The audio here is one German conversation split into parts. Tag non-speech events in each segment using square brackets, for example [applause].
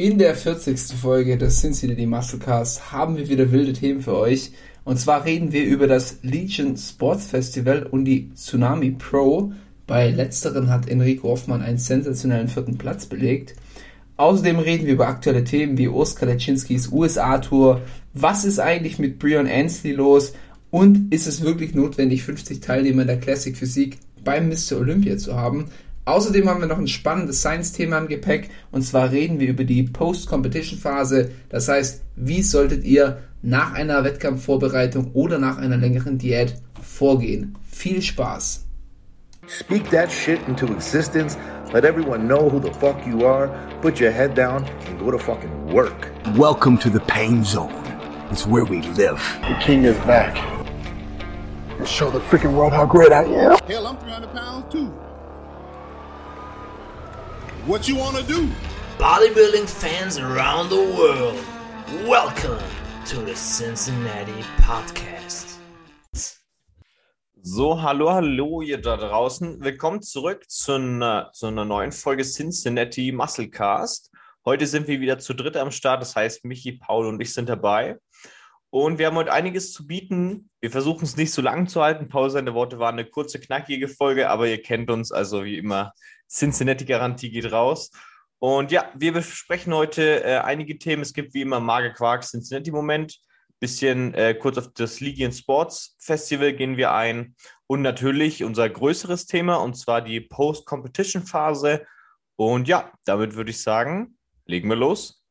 In der 40. Folge des Cincinnati Musclecast haben wir wieder wilde Themen für euch. Und zwar reden wir über das Legion Sports Festival und die Tsunami Pro. Bei letzteren hat Enrico Hoffmann einen sensationellen vierten Platz belegt. Außerdem reden wir über aktuelle Themen wie Oskar Leczynskis USA-Tour. Was ist eigentlich mit Brian Ansley los? Und ist es wirklich notwendig, 50 Teilnehmer der Classic Physik beim Mr. Olympia zu haben? Außerdem haben wir noch ein spannendes Science-Thema im Gepäck und zwar reden wir über die Post-Competition-Phase. Das heißt, wie solltet ihr nach einer Wettkampfvorbereitung oder nach einer längeren Diät vorgehen? Viel Spaß! Speak that shit into existence. Let everyone know who the fuck you are. Put your head down and go to fucking work. Welcome to the pain zone. It's where we live. The king is back. Show the freaking world how great I am. Hell, I'm 300 pounds too. What you want to do? bodybuilding fans around the world, welcome to the Cincinnati Podcast. So, hallo, hallo, ihr da draußen. Willkommen zurück zu einer, zu einer neuen Folge Cincinnati Musclecast. Heute sind wir wieder zu dritt am Start, das heißt, Michi, Paul und ich sind dabei. Und wir haben heute einiges zu bieten. Wir versuchen es nicht so lang zu halten. Paul, seine Worte waren eine kurze, knackige Folge, aber ihr kennt uns, also wie immer, Cincinnati-Garantie geht raus. Und ja, wir besprechen heute äh, einige Themen. Es gibt wie immer Marge Quark, Cincinnati-Moment. Bisschen äh, kurz auf das Legion Sports Festival gehen wir ein. Und natürlich unser größeres Thema, und zwar die Post-Competition-Phase. Und ja, damit würde ich sagen, legen wir los.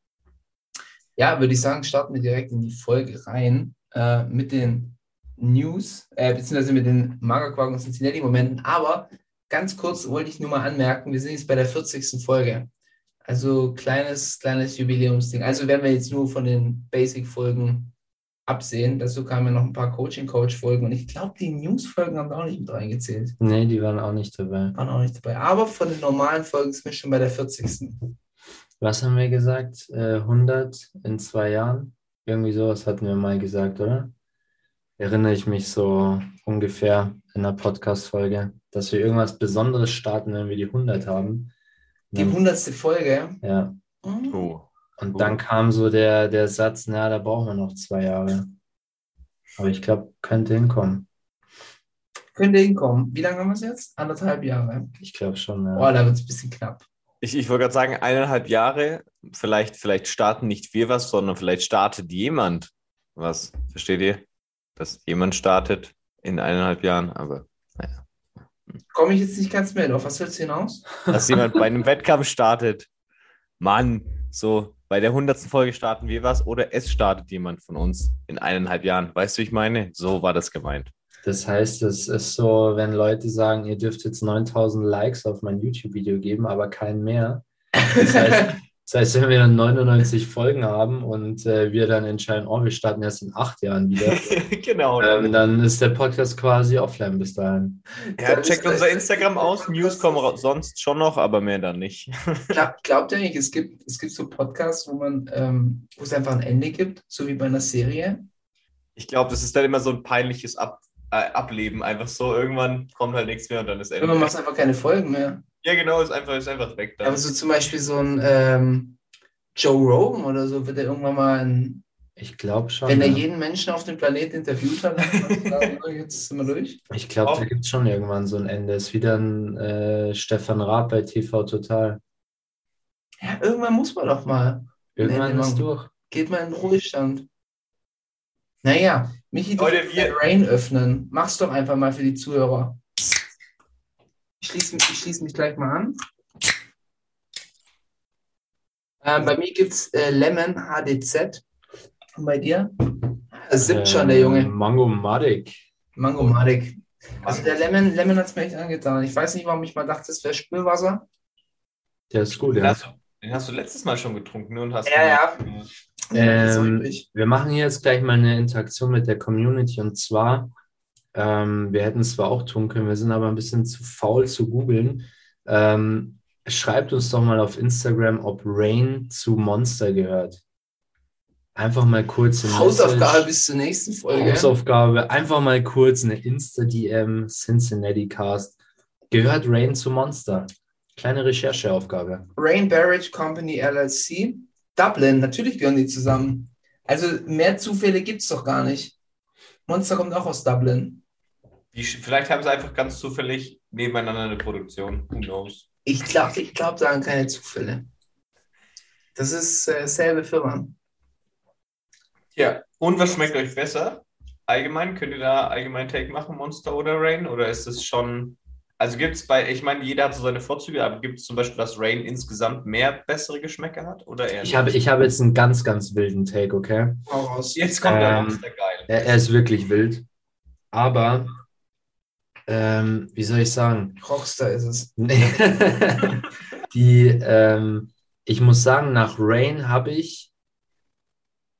Ja, würde ich sagen, starten wir direkt in die Folge rein äh, mit den News, äh, beziehungsweise mit den Magerquark und Cincinnati-Momenten. Aber ganz kurz wollte ich nur mal anmerken, wir sind jetzt bei der 40. Folge. Also kleines, kleines Jubiläumsding. Also werden wir jetzt nur von den Basic-Folgen absehen. Dazu kamen ja noch ein paar Coaching-Coach-Folgen und ich glaube, die News-Folgen haben da auch nicht mit reingezählt. Nee, die waren auch nicht dabei. Waren auch nicht dabei. Aber von den normalen Folgen sind wir schon bei der 40. Was haben wir gesagt? Äh, 100 in zwei Jahren? Irgendwie sowas hatten wir mal gesagt, oder? Erinnere ich mich so ungefähr in der Podcast-Folge, dass wir irgendwas Besonderes starten, wenn wir die 100 haben. Die 100. Folge. Ja. Mhm. Oh. Und Oh. dann kam so der, der Satz, na, da brauchen wir noch zwei Jahre. Aber ich glaube, könnte hinkommen. Könnte hinkommen. Wie lange haben wir es jetzt? Anderthalb Jahre. Ich glaube schon, ja. Oh, da wird es ein bisschen knapp. Ich, ich wollte gerade sagen, eineinhalb Jahre, vielleicht, vielleicht starten nicht wir was, sondern vielleicht startet jemand was. Versteht ihr? Dass jemand startet in eineinhalb Jahren, aber naja. Komme ich jetzt nicht ganz mehr drauf. Was willst du hinaus? Dass jemand bei einem Wettkampf startet. Mann, so bei der hundertsten Folge starten wir was oder es startet jemand von uns in eineinhalb Jahren. Weißt du, wie ich meine? So war das gemeint. Das heißt, es ist so, wenn Leute sagen, ihr dürft jetzt 9000 Likes auf mein YouTube-Video geben, aber keinen mehr. Das heißt, [laughs] das heißt, wenn wir dann 99 Folgen haben und äh, wir dann entscheiden, oh, wir starten erst in acht Jahren wieder, [laughs] genau. ähm, dann ist der Podcast quasi offline bis dahin. ja, checkt unser Instagram aus. News kommen sonst schon noch, aber mehr dann nicht. Glaub, [laughs] glaubt ihr nicht, es gibt, es gibt so Podcasts, wo man, ähm, wo es einfach ein Ende gibt, so wie bei einer Serie? Ich glaube, das ist dann immer so ein peinliches Ab äh, Ableben. Einfach so, irgendwann kommt halt nichts mehr und dann ist Ende. Irgendwann machst du einfach keine Folgen mehr. Ja, genau, ist einfach, ist einfach weg dann. Aber so zum Beispiel so ein ähm, Joe Rogan oder so, wird er irgendwann mal, ein, Ich glaube schon. wenn er ja. jeden Menschen auf dem Planeten interviewt hat, dann [laughs] jetzt sind wir durch. Ich glaube, da Auch- gibt es schon irgendwann so ein Ende. Ist wieder ein äh, Stefan Raab bei TV Total. Ja, irgendwann muss man doch mal. Irgendwann ist durch. Geht mal in den Ruhestand. Naja, Michi, du Leute, wir- Rain öffnen. Mach's doch einfach mal für die Zuhörer. Ich schließe mich, ich schließe mich gleich mal an. Ähm, bei mir gibt es äh, Lemon HDZ. Und bei dir? Er sippt schon, der Ähm, Junge. Mango Madik. Mango Madik. Also der Lemon, Lemon hat es mir echt angetan. Ich weiß nicht, warum ich mal dachte, es wäre Spülwasser. Der ist gut, den, ja. hast, du- den hast du letztes Mal schon getrunken ne, und hast Ja, ja. Das Ähm, wir machen hier jetzt gleich mal eine Interaktion mit der Community und zwar, ähm, wir hätten es zwar auch tun können, wir sind aber ein bisschen zu faul zu googeln. Ähm, schreibt uns doch mal auf Instagram, ob Rain zu Monster gehört. Einfach mal kurz eine Hausaufgabe bis zur nächsten Folge. Hausaufgabe, einfach mal kurz eine Insta-DM Cincinnati Cast. Gehört Rain zu Monster? Kleine Rechercheaufgabe. Rain Barrage Company LLC Dublin, natürlich gehören die zusammen. Also mehr Zufälle gibt es doch gar nicht. Monster kommt auch aus Dublin. Die, vielleicht haben sie einfach ganz zufällig nebeneinander eine Produktion. Who knows? Ich glaube ich glaub daran keine Zufälle. Das ist äh, selbe Firma. Ja, und was schmeckt euch besser? Allgemein, könnt ihr da allgemein Take machen, Monster oder Rain? Oder ist es schon. Also gibt es bei, ich meine, jeder hat so seine Vorzüge, aber gibt es zum Beispiel, dass Rain insgesamt mehr bessere Geschmäcker hat? Oder eher Ich habe, ich habe jetzt einen ganz, ganz wilden Take, okay? Jetzt kommt der Ähm, Monster geil. Er, er ist wirklich wild. Aber, ähm, wie soll ich sagen? Rockstar ist es. [laughs] Nee. Die, ähm, ich muss sagen, nach Rain habe ich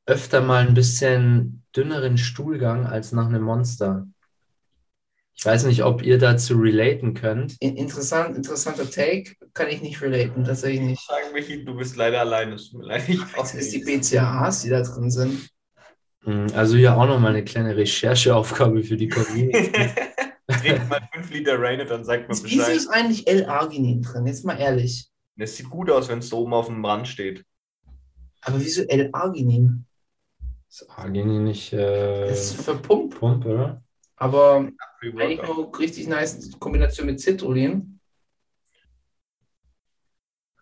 öfter mal ein bisschen dünneren Stuhlgang als nach einem Monster. Ich weiß nicht, ob ihr dazu relaten könnt. In- Interessant, interessanter Take. Kann ich nicht relaten, tatsächlich Ich nicht. sage, Michi, du bist leider alleine. Es tut mir leid. Ich Das ist die BCAAs, die da drin sind. Hm, Also hier auch nochmal eine kleine Rechercheaufgabe für die Community. [laughs] Trinkt mal 5 Liter Rain und dann sagt man Wieso Bescheid. ist eigentlich L-Arginin drin? Jetzt mal ehrlich. Das sieht gut aus, wenn es da oben auf dem Rand steht. Aber wieso L-Arginin? Ist Arginin nicht äh, Das ist für Pump. Pump, oder? Aber eigentlich nur richtig nice Kombination mit Citrullin.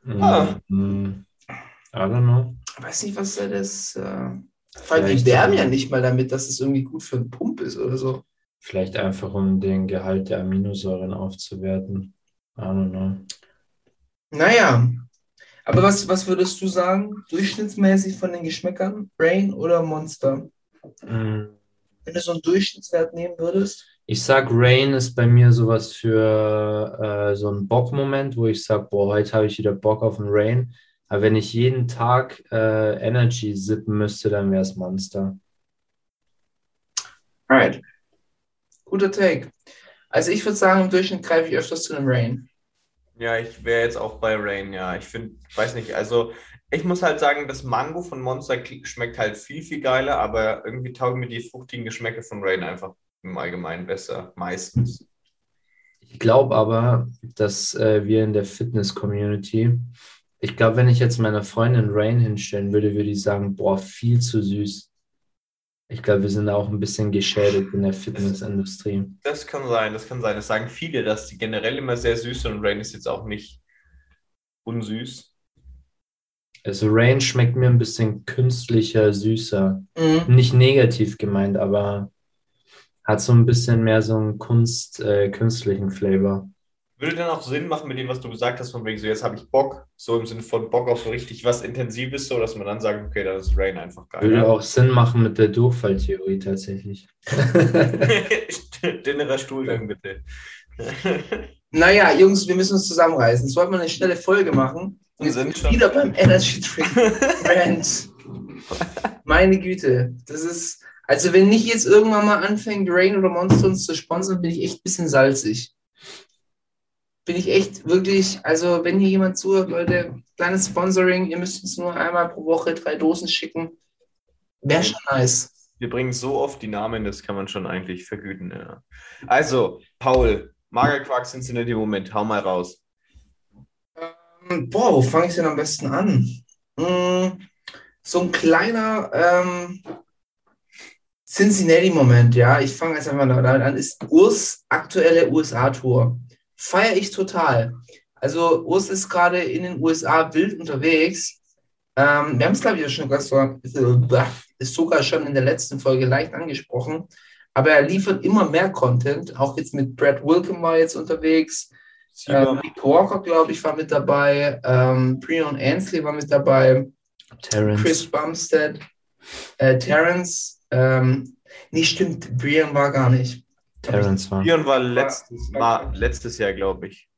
Ah. Hm, I don't know. Ich weiß nicht, was da das. Äh, vor allem, die werben ja nicht mal damit, dass es irgendwie gut für einen Pump ist oder so. Vielleicht einfach, um den Gehalt der Aminosäuren aufzuwerten. I don't know. Naja. Aber was, was würdest du sagen, durchschnittsmäßig von den Geschmäckern? Rain oder Monster? Hm, Wenn du so einen Durchschnittswert nehmen würdest? Ich sag, Rain ist bei mir sowas für äh, so einen Bock-Moment, wo ich sag, boah, heute habe ich wieder Bock auf einen Rain. Aber wenn ich jeden Tag äh, Energy sippen müsste, dann wäre es Monster. Alright. Guter Take. Also ich würde sagen, im Durchschnitt greife ich öfters zu einem Rain. Ja, ich wäre jetzt auch bei Rain, ja. Ich finde, weiß nicht, also ich muss halt sagen, das Mango von Monster schmeckt halt viel, viel geiler, aber irgendwie taugen mir die fruchtigen Geschmäcke von Rain einfach im Allgemeinen besser, meistens. Ich glaube aber, dass äh, wir in der Fitness-Community, ich glaube, wenn ich jetzt meiner Freundin Rain hinstellen würde, würde ich sagen, boah, viel zu süß. Ich glaube, wir sind auch ein bisschen geschädigt in der Fitnessindustrie. Das kann sein, das kann sein. Das sagen viele, dass die generell immer sehr süß sind und Rain ist jetzt auch nicht unsüß. Also Rain schmeckt mir ein bisschen künstlicher, süßer. Mhm. Nicht negativ gemeint, aber hat so ein bisschen mehr so einen Kunst, äh, künstlichen Flavor. Würde dann auch Sinn machen mit dem, was du gesagt hast, von wegen so, jetzt habe ich Bock, so im Sinne von Bock auf so richtig was Intensives, so dass man dann sagt, okay, dann ist Rain einfach geil. Würde Ja? auch Sinn machen mit der Durchfalltheorie tatsächlich. [laughs] Dünnerer Stuhlgang, bitte. [laughs] Naja, Jungs, wir müssen uns zusammenreißen. Jetzt wollten wir eine schnelle Folge machen. Und jetzt Sind wir wieder beim Energy Drink Brand. Meine Güte. Das ist, also wenn nicht jetzt irgendwann mal anfängt, Rain oder Monster uns zu sponsern, bin ich echt ein bisschen salzig. Bin ich echt wirklich, also wenn hier jemand zuhört, Leute, kleines Sponsoring, ihr müsst uns nur einmal pro Woche drei Dosen schicken. Wäre schon nice. Wir bringen so oft die Namen, das kann man schon eigentlich vergüten. Ja. Also, Paul, Magerquark Cincinnati Moment, hau mal raus. Ähm, Boah, wo fange ich denn am besten an? Hm, so ein kleiner ähm, Cincinnati-Moment, ja. Ich fange jetzt einfach damit an. Ist Urs aktuelle USA-Tour. Feiere ich total. Also Urs ist gerade in den USA wild unterwegs. Ähm, wir haben es, glaube ich, ja schon ganz so- ist sogar schon in der letzten Folge leicht angesprochen. Aber er liefert immer mehr Content. Auch jetzt mit Brad Wilkin war jetzt unterwegs. Ähm, Nick Walker, glaube ich, war mit dabei. Ähm, Breon Ansley war mit dabei. Terrence. Chris Bumstead. Äh, Terrence. Ähm, nee, stimmt. Brian war gar nicht. Terrence war. Björn war letztes, war- letztes Jahr, glaube ich.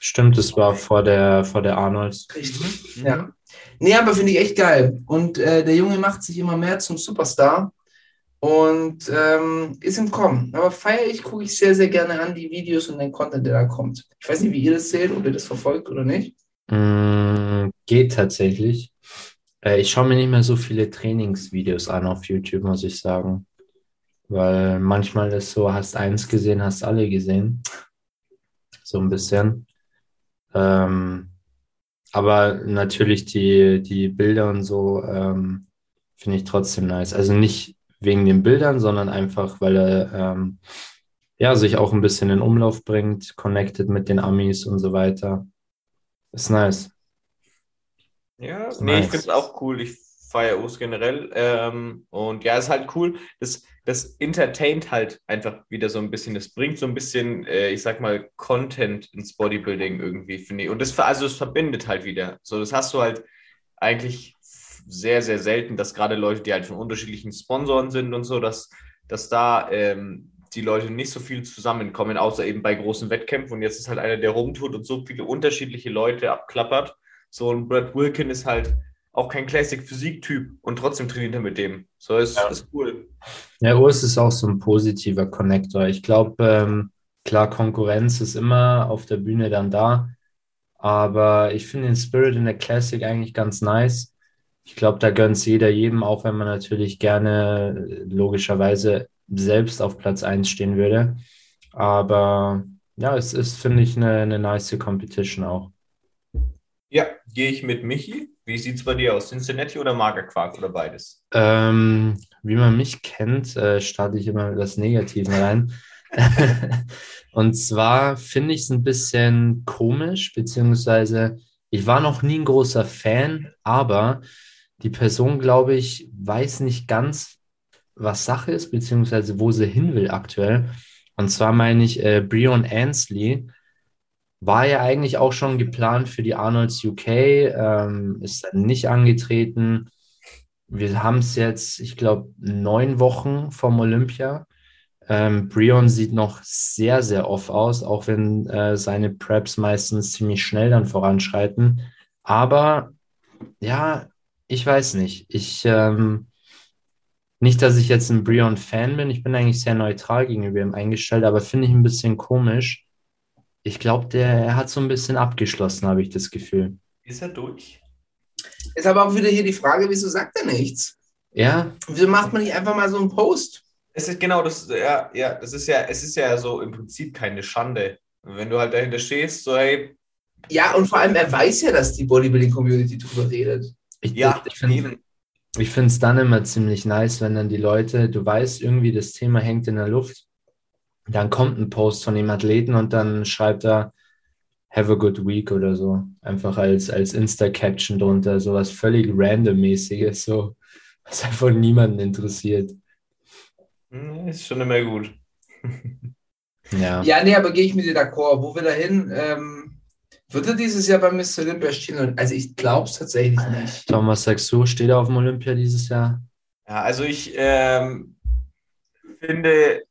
Stimmt, es war vor der, vor der Arnolds. Richtig. Ja. Nee, aber finde ich echt geil. Und äh, der Junge macht sich immer mehr zum Superstar und ähm, ist im Kommen. Aber feiere ich, gucke ich sehr, sehr gerne an, die Videos und den Content, der da kommt. Ich weiß nicht, wie ihr das seht, ob ihr das verfolgt oder nicht. Mm, geht tatsächlich. Äh, ich schaue mir nicht mehr so viele Trainingsvideos an auf YouTube, muss ich sagen. Weil manchmal ist so, hast eins gesehen, hast alle gesehen. So ein bisschen. Ähm, aber natürlich die, die Bilder und so ähm, finde ich trotzdem nice. Also nicht wegen den Bildern, sondern einfach, weil er ähm, ja, sich auch ein bisschen in Umlauf bringt, connected mit den Amis und so weiter. Ist nice. Ja, Ist nee, ich nice. finde es auch cool. Ich feiere Us generell. Ähm, und ja, ist halt cool. Das, das entertaint halt einfach wieder so ein bisschen. Das bringt so ein bisschen, äh, ich sag mal, Content ins Bodybuilding irgendwie, finde ich. Und das, also es verbindet halt wieder. So, das hast du halt eigentlich sehr, sehr selten, dass gerade Leute, die halt von unterschiedlichen Sponsoren sind und so, dass, dass da ähm, die Leute nicht so viel zusammenkommen, außer eben bei großen Wettkämpfen. Und jetzt ist halt einer, der rumtut und so viele unterschiedliche Leute abklappert. So ein Brad Wilkin ist halt auch kein Classic-Physik-Typ und trotzdem trainiert er mit dem. So ist, Ja. ist cool. Ja, Urs ist auch so ein positiver Connector. Ich glaube, ähm, klar, Konkurrenz ist immer auf der Bühne dann da, aber ich finde den Spirit in der Classic eigentlich ganz nice. Ich glaube, da gönnt es jeder jedem, auch wenn man natürlich gerne äh, logischerweise selbst auf Platz 1 stehen würde. Aber ja, es ist, finde ich, eine, eine nice Competition auch. Ja, gehe ich mit Michi. Wie sieht es bei dir aus? Cincinnati oder Magerquark oder beides? Ähm, wie man mich kennt, äh, starte ich immer mit das Negativen rein. [laughs] Und zwar finde ich es ein bisschen komisch, beziehungsweise ich war noch nie ein großer Fan, aber die Person, glaube ich, weiß nicht ganz, was Sache ist, beziehungsweise wo sie hin will aktuell. Und zwar meine ich, äh, Brion Ansley war ja eigentlich auch schon geplant für die Arnolds UK, ähm, ist dann nicht angetreten. Wir haben es jetzt, ich glaube, neun Wochen vom Olympia. Ähm, Brion sieht noch sehr, sehr off aus, auch wenn äh, seine Preps meistens ziemlich schnell dann voranschreiten. Aber ja, ich weiß nicht. Ich, ähm, nicht, dass ich jetzt ein Brion-Fan bin. Ich bin eigentlich sehr neutral gegenüber ihm eingestellt, aber finde ich ein bisschen komisch. Ich glaube, der er hat so ein bisschen abgeschlossen, habe ich das Gefühl. Ist er durch? Ist aber auch wieder hier die Frage, wieso sagt er nichts? Ja, Wieso macht man nicht einfach mal so einen Post? Es ist genau das, ja, ja, das ist ja, es ist ja so im Prinzip keine Schande. Wenn du halt dahinter stehst, so, hey, Ja, und vor allem, er weiß ja, dass die Bodybuilding-Community drüber redet. ich, ja, ich. Ich finde es dann immer ziemlich nice, wenn dann die Leute, du weißt irgendwie, das Thema hängt in der Luft, dann kommt ein Post von dem Athleten und dann schreibt er Have a good week oder so. Einfach als, als Insta-Caption drunter, sowas völlig randommäßiges, so, was einfach niemanden interessiert. Hm, Ist schon immer gut. Ja. Ja, nee, aber gehe ich mit dir d'accord. Wo will er hin? Ähm, wird er dieses Jahr bei Mr. Olympia stehen? Also ich glaube es tatsächlich nicht. Tom, was sagst du? Steht er auf dem Olympia dieses Jahr? Ja, also ich ähm, finde,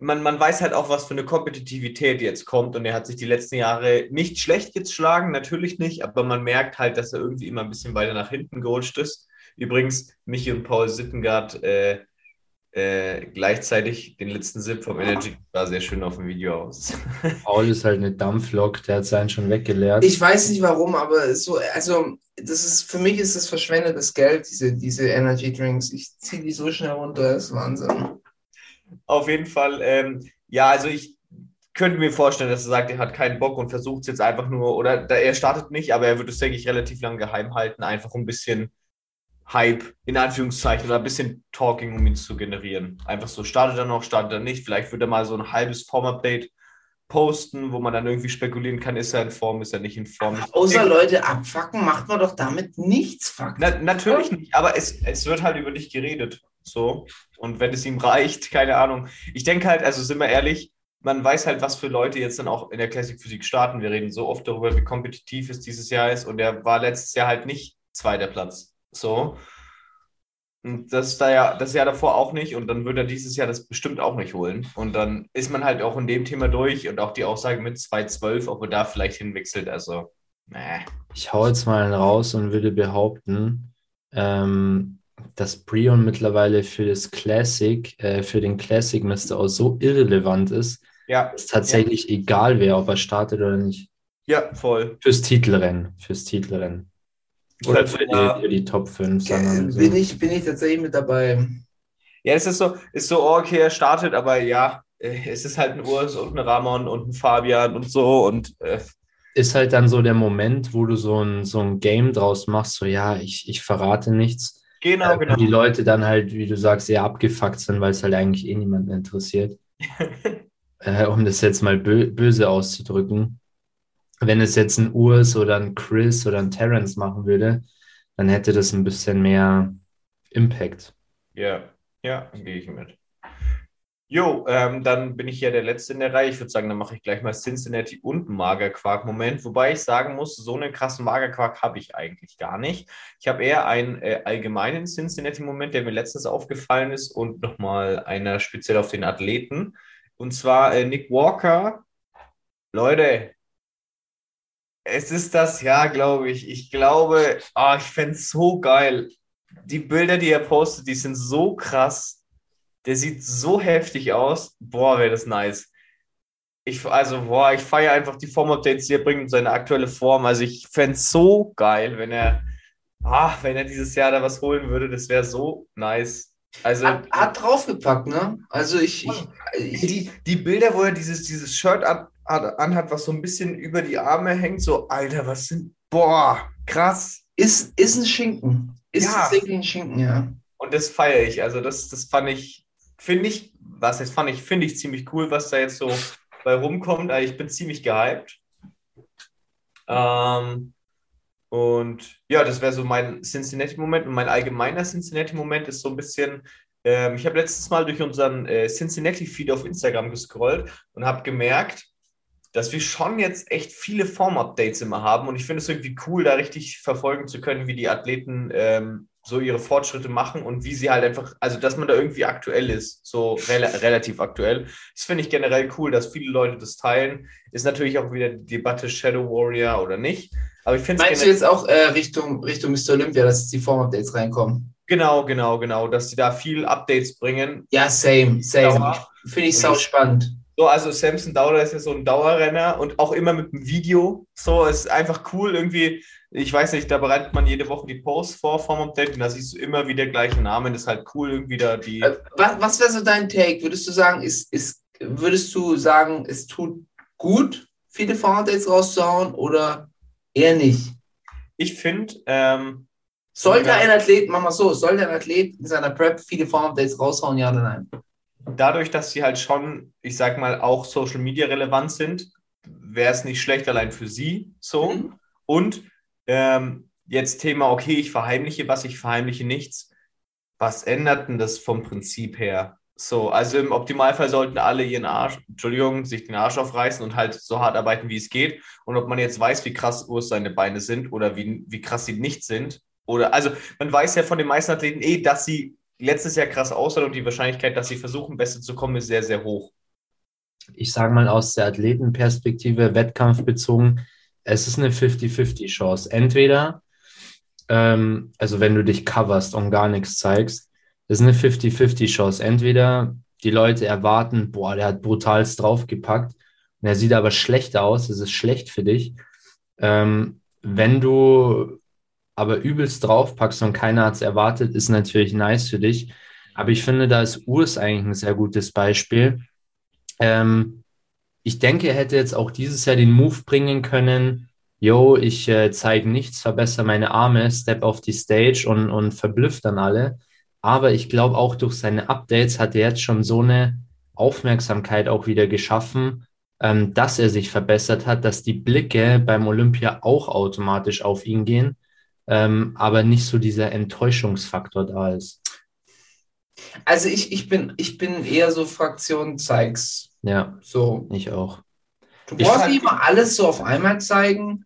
man, man weiß halt auch, was für eine Kompetitivität jetzt kommt und er hat sich die letzten Jahre nicht schlecht geschlagen, natürlich nicht, aber man merkt halt, dass er irgendwie immer ein bisschen weiter nach hinten gerutscht ist. Übrigens, Michi und Paul Sittengard äh, äh, gleichzeitig den letzten Sip vom Energy sah sehr schön auf dem Video aus. [laughs] Paul ist halt eine Dampflok, der hat seinen schon weggeleert. Ich weiß nicht warum, aber so, also das ist für mich ist das verschwendetes Geld, diese, diese Energy Drinks. Ich ziehe die so schnell runter, das ist Wahnsinn. Auf jeden Fall, ähm, ja, also ich könnte mir vorstellen, dass er sagt, er hat keinen Bock und versucht es jetzt einfach nur, oder er startet nicht, aber er wird es, denke ich, relativ lang geheim halten, einfach um ein bisschen Hype, in Anführungszeichen, oder ein bisschen Talking, um ihn zu generieren. Einfach so, startet er noch, startet er nicht, vielleicht wird er mal so ein halbes Form-Update posten, wo man dann irgendwie spekulieren kann, ist er in Form, ist er nicht in Form. Außer Leute abfacken, macht man doch damit nichts, fuck. Na, natürlich nicht, aber es, es wird halt über dich geredet. So. Und wenn es ihm reicht, [laughs] keine Ahnung. Ich denke halt, also sind wir ehrlich, man weiß halt, was für Leute jetzt dann auch in der Classic Physik starten. Wir reden so oft darüber, wie kompetitiv es dieses Jahr ist. Und er war letztes Jahr halt nicht zweiter Platz. So. Und das da ja, das Jahr davor auch nicht. Und dann wird er dieses Jahr das bestimmt auch nicht holen. Und dann ist man halt auch in dem Thema durch und auch die Aussage mit 2,12, ob er da vielleicht hinwechselt. Also, nee. Ich hau jetzt mal einen raus und würde behaupten, ähm, dass Brion mittlerweile für das Classic, äh, für den Classic Mr. auch so irrelevant ist, Ja, dass tatsächlich egal wäre, ob er startet oder nicht. ja, voll. Fürs Titelrennen, fürs Titelrennen. Oder halt für so die, für die Top 5, sagen wir so. Bin ich, bin ich tatsächlich mit dabei. Ja, es ist so, ist so, oh, okay, er startet, aber ja, äh, es ist halt ein Urs und ein Ramon und ein Fabian und so und äh, ist halt dann so der Moment, wo du so ein, so ein Game draus machst, so ja, ich, ich verrate nichts. Genau, Äh, genau. Die Leute dann halt, wie du sagst, sehr abgefuckt sind, weil es halt eigentlich eh niemanden interessiert. [laughs] äh, um das jetzt mal bö böse auszudrücken. Wenn es jetzt ein Urs oder ein Chris oder ein Terrence machen würde, dann hätte das ein bisschen mehr Impact. Ja, ja, gehe ich mit. Jo, ähm, dann bin ich ja der Letzte in der Reihe. Ich würde sagen, dann mache ich gleich mal Cincinnati und Magerquark-Moment. Wobei ich sagen muss, so einen krassen Magerquark habe ich eigentlich gar nicht. Ich habe eher einen äh, allgemeinen Cincinnati-Moment, der mir letztens aufgefallen ist und nochmal einer speziell auf den Athleten. Und zwar äh, Nick Walker. Leute, es ist das Jahr, glaube ich. Ich glaube, ah, ich fände es so geil. Die Bilder, die er postet, die sind so krass. Der sieht so heftig aus. Boah, wäre das nice. Ich, also, boah, ich feiere einfach die Form-Updates, die er bringt und seine aktuelle Form. Also, ich fände es so geil, wenn er, ah, wenn er dieses Jahr da was holen würde. Das wäre so nice. Also, Hat, hat draufgepackt, ne? Also ich, ich, ich die, die Bilder, wo er dieses, dieses Shirt an, an, anhat, was so ein bisschen über die Arme hängt, so, Alter, was sind, boah, krass. ist, ist ein Schinken. Ist Ja. ein Schinken, ja. Und das feiere ich. Also, das, das fand ich, finde ich, was jetzt fand ich, finde ich ziemlich cool, was da jetzt so bei rumkommt. Also, ich bin ziemlich gehypt. Ähm, und ja, das wäre so mein Cincinnati-Moment. Und mein allgemeiner Cincinnati-Moment ist so ein bisschen, ähm, ich habe letztes Mal durch unseren äh, Cincinnati-Feed auf Instagram gescrollt und habe gemerkt, dass wir schon jetzt echt viele Form-Updates immer haben. Und ich finde es irgendwie cool, da richtig verfolgen zu können, wie die Athleten ähm, so ihre Fortschritte machen und wie sie halt einfach, also dass man da irgendwie aktuell ist, so rela relativ aktuell. Das finde ich generell cool, dass viele Leute das teilen. Ist natürlich auch wieder die Debatte Shadow Warrior oder nicht. Aber ich finde es Meinst du jetzt auch äh, Richtung, Richtung Mr. Olympia, dass jetzt die Form-Updates reinkommen? Genau, genau, genau, dass sie da viel Updates bringen. Ja, same, same. Finde ich sau spannend. So, also Samson Dauder ist ja so ein Dauerrenner und auch immer mit einem Video. So, ist einfach cool irgendwie. Ich weiß nicht, da bereitet man jede Woche die Posts vor vom Update und da siehst du immer wieder gleichen Namen. Das ist halt cool irgendwie da die. Äh, Was, was wäre so dein Take? Würdest du sagen, ist, ist, würdest du sagen, es tut gut, viele Form-Updates rauszuhauen oder eher nicht? Ich finde, ähm, Sollte ein Athlet, machen wir so, sollte ein Athlet in seiner Prep viele Form-Updates raushauen, ja oder nein? Dadurch, dass sie halt schon, ich sag mal, auch Social Media relevant sind, wäre es nicht schlecht allein für sie so. Mhm. Und ähm, jetzt Thema, okay, ich verheimliche was, ich verheimliche nichts. Was ändert denn das vom Prinzip her? So, also im Optimalfall sollten alle ihren Arsch, Entschuldigung, sich den Arsch aufreißen und halt so hart arbeiten, wie es geht. Und ob man jetzt weiß, wie krass Urs seine Beine sind oder wie, wie krass sie nicht sind. Oder, also man weiß ja von den meisten Athleten eh, dass sie letztes Jahr krass aussahen und die Wahrscheinlichkeit, dass sie versuchen, Beste zu kommen, ist sehr, sehr hoch. Ich sage mal aus der Athletenperspektive, wettkampfbezogen, es ist eine 50-50-Chance. Entweder, ähm, also wenn du dich coverst und gar nichts zeigst, ist eine 50-50-Chance. Entweder die Leute erwarten, boah, der hat brutalst draufgepackt und er sieht aber schlecht aus, es ist schlecht für dich. Ähm, wenn du aber übelst draufpackst und keiner hat es erwartet, ist natürlich nice für dich. Aber ich finde, da ist Urs eigentlich ein sehr gutes Beispiel. Ähm, ich denke, er hätte jetzt auch dieses Jahr den Move bringen können, yo, ich äh, zeige nichts, verbessere meine Arme, step auf die Stage und, und verblüfft dann alle. Aber ich glaube, auch durch seine Updates hat er jetzt schon so eine Aufmerksamkeit auch wieder geschaffen, ähm, dass er sich verbessert hat, dass die Blicke beim Olympia auch automatisch auf ihn gehen, ähm, aber nicht so dieser Enttäuschungsfaktor da ist. Also ich, ich, bin, ich bin eher so Fraktion Zeigs. Ja, So. ich auch. Du Ich brauchst nicht immer alles so auf einmal zeigen.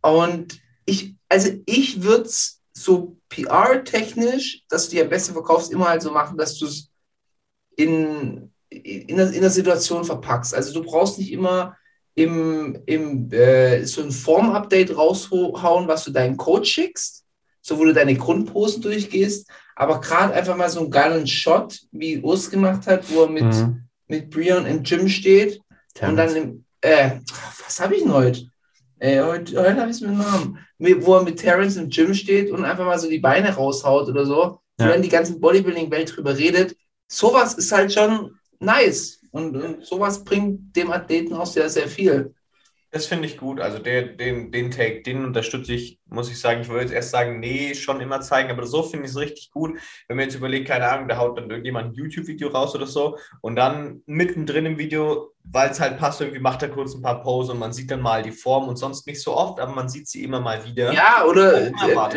Und ich, also ich würde es so PR-technisch, dass du dir besser verkaufst, immer halt so machen, dass du es in, in, in der Situation verpackst. Also du brauchst nicht immer im, im äh, so ein Form-Update raushauen, was du deinen Coach schickst, so wo du deine Grundposen durchgehst, aber gerade einfach mal so einen geilen Shot, wie Urs gemacht hat, wo er mit, Mhm. mit Brian im Gym steht und dann, im, äh, was habe ich denn heute? Äh, heute heute habe ich es mit dem Namen. Wo er mit Terrence im Gym steht und einfach mal so die Beine raushaut oder so. Ja. Dann die ganze Bodybuilding-Welt drüber redet. Sowas ist halt schon nice. Und, und sowas bringt dem Athleten auch sehr, sehr viel. Das finde ich gut. Also der, den, den Take, den unterstütze ich, muss ich sagen. Ich würde jetzt erst sagen, nee, schon immer zeigen, aber so finde ich es richtig gut. Wenn man jetzt überlegt, keine Ahnung, da haut dann irgendjemand ein YouTube-Video raus oder so und dann mittendrin im Video, weil es halt passt, irgendwie macht er kurz ein paar Pose und man sieht dann mal die Form und sonst nicht so oft, aber man sieht sie immer mal wieder. Ja, oder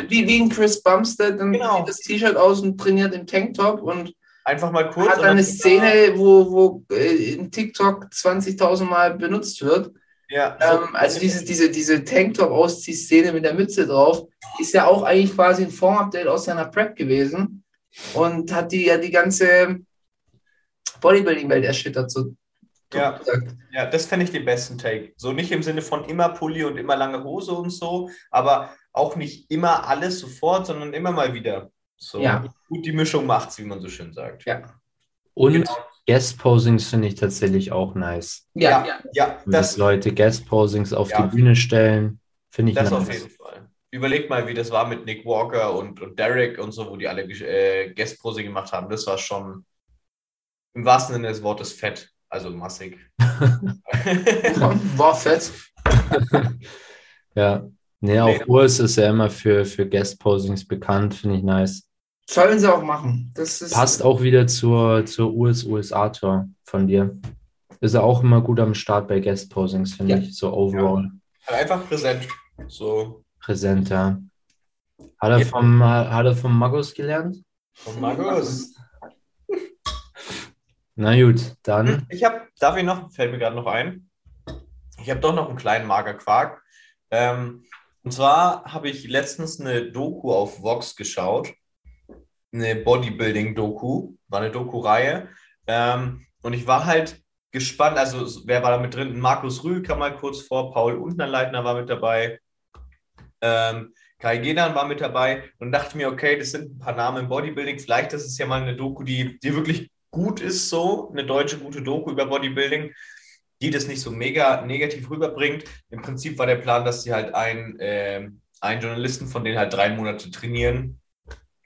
wie, wie ein Chris Bumstead, dann Genau. zieht das T-Shirt aus und trainiert im Tanktop und Einfach mal kurz. hat eine Szene, wo, wo äh, in TikTok 20.000 Mal benutzt wird. Ja, Ähm, also diese, diese, diese Tanktop-Ausziehszene mit der Mütze drauf ist ja auch eigentlich quasi ein Form-Update aus seiner Prep gewesen und hat die ja die ganze Bodybuilding-Welt erschüttert. So Ja. Ja, das fände ich den besten Take. So nicht im Sinne von immer Pulli und immer lange Hose und so, aber auch nicht immer alles sofort, sondern immer mal wieder. So Ja. gut die Mischung macht's, wie man so schön sagt. Ja. Und Genau. Guest-Posings finde ich tatsächlich auch nice. Ja, Ja, ja, Dass das, Leute Guest-Posings auf Ja. die Bühne stellen, finde ich das auf nice. jeden Fall. Überleg mal, wie das war mit Nick Walker und, und Derek und so, wo die alle äh, Guest-Pose gemacht haben. Das war schon im wahrsten Sinne des Wortes fett, also massig. [laughs] [laughs] war fett. Ja. Nee, auch Nee. Urs ist ja immer für, für Guest-Posings bekannt, finde ich nice. Sollen sie auch machen. Das ist, Passt auch wieder zur, zur US USA-Tour von dir. Ist er auch immer gut am Start bei Guest-Posings, finde Ja. ich. So overall Einfach präsent. So, präsent, ja. Hat er vom, hat er vom Magus gelernt? von Markus. [laughs] Na gut, dann. Ich habe, darf ich noch, fällt mir gerade noch ein, ich habe doch noch einen kleinen Magerquark. Ähm, und zwar habe ich letztens eine Doku auf Vox geschaut, eine Bodybuilding-Doku, war eine Doku-Reihe. Ähm, und ich war halt gespannt, also wer war da mit drin? Markus Rühl kam mal kurz vor, Paul Unterleitner war mit dabei, ähm, Kai Gedan war mit dabei und dachte mir, okay, das sind ein paar Namen im Bodybuilding, vielleicht ist es ja mal eine Doku, die, die wirklich gut ist, so eine deutsche gute Doku über Bodybuilding, die das nicht so mega negativ rüberbringt. Im Prinzip war der Plan, dass sie halt einen, ähm, einen Journalisten von denen halt drei Monate trainieren,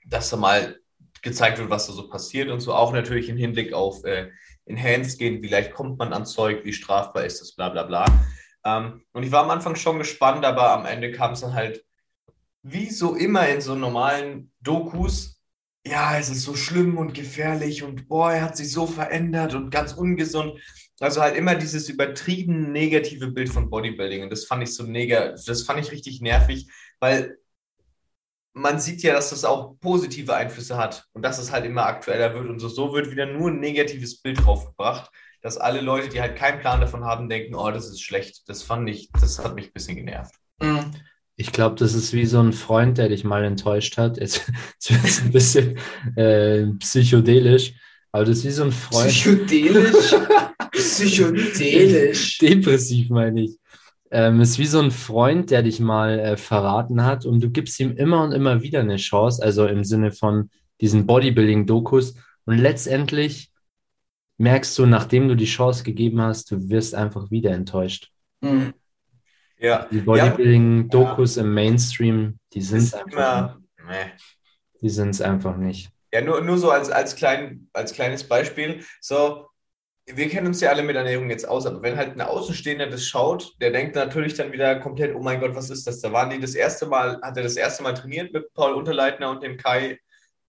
dass da mal gezeigt wird, was da so passiert und so auch natürlich im Hinblick auf äh, Enhanced gehen, wie leicht kommt man an Zeug, wie strafbar ist das, bla bla bla. Ähm, und ich war am Anfang schon gespannt, aber am Ende kam es dann halt, wie so immer in so normalen Dokus, ja, es ist so schlimm und gefährlich und boah, er hat sich so verändert und ganz ungesund. Also halt immer dieses übertrieben negative Bild von Bodybuilding und das fand ich so mega, das fand ich richtig nervig, weil man sieht ja, dass das auch positive Einflüsse hat und dass es halt immer aktueller wird und so, so wird wieder nur ein negatives Bild draufgebracht, dass alle Leute, die halt keinen Plan davon haben, denken, oh, das ist schlecht. Das fand ich, das hat mich ein bisschen genervt. Mhm. Ich glaube, das ist wie so ein Freund, der dich mal enttäuscht hat. Jetzt, [laughs] jetzt wird es ein bisschen äh, psychedelisch, aber das ist wie so ein Freund. Psychedelisch. [laughs] Psychedelisch. Depressiv meine ich. Ähm, ist wie so ein Freund, der dich mal äh, verraten hat und du gibst ihm immer und immer wieder eine Chance, also im Sinne von diesen Bodybuilding-Dokus. Und letztendlich merkst du, nachdem du die Chance gegeben hast, du wirst einfach wieder enttäuscht. Mhm. Ja, Die Bodybuilding-Dokus im Mainstream, die sind es einfach, immer, die sind's einfach nicht. Ja, nur, nur so als, als, klein, als kleines Beispiel. So, wir kennen uns ja alle mit Ernährung jetzt aus, aber wenn halt ein Außenstehender das schaut, der denkt natürlich dann wieder komplett, oh mein Gott, was ist das? Da waren die das erste Mal, hat er das erste Mal trainiert mit Paul Unterleitner und dem Kai.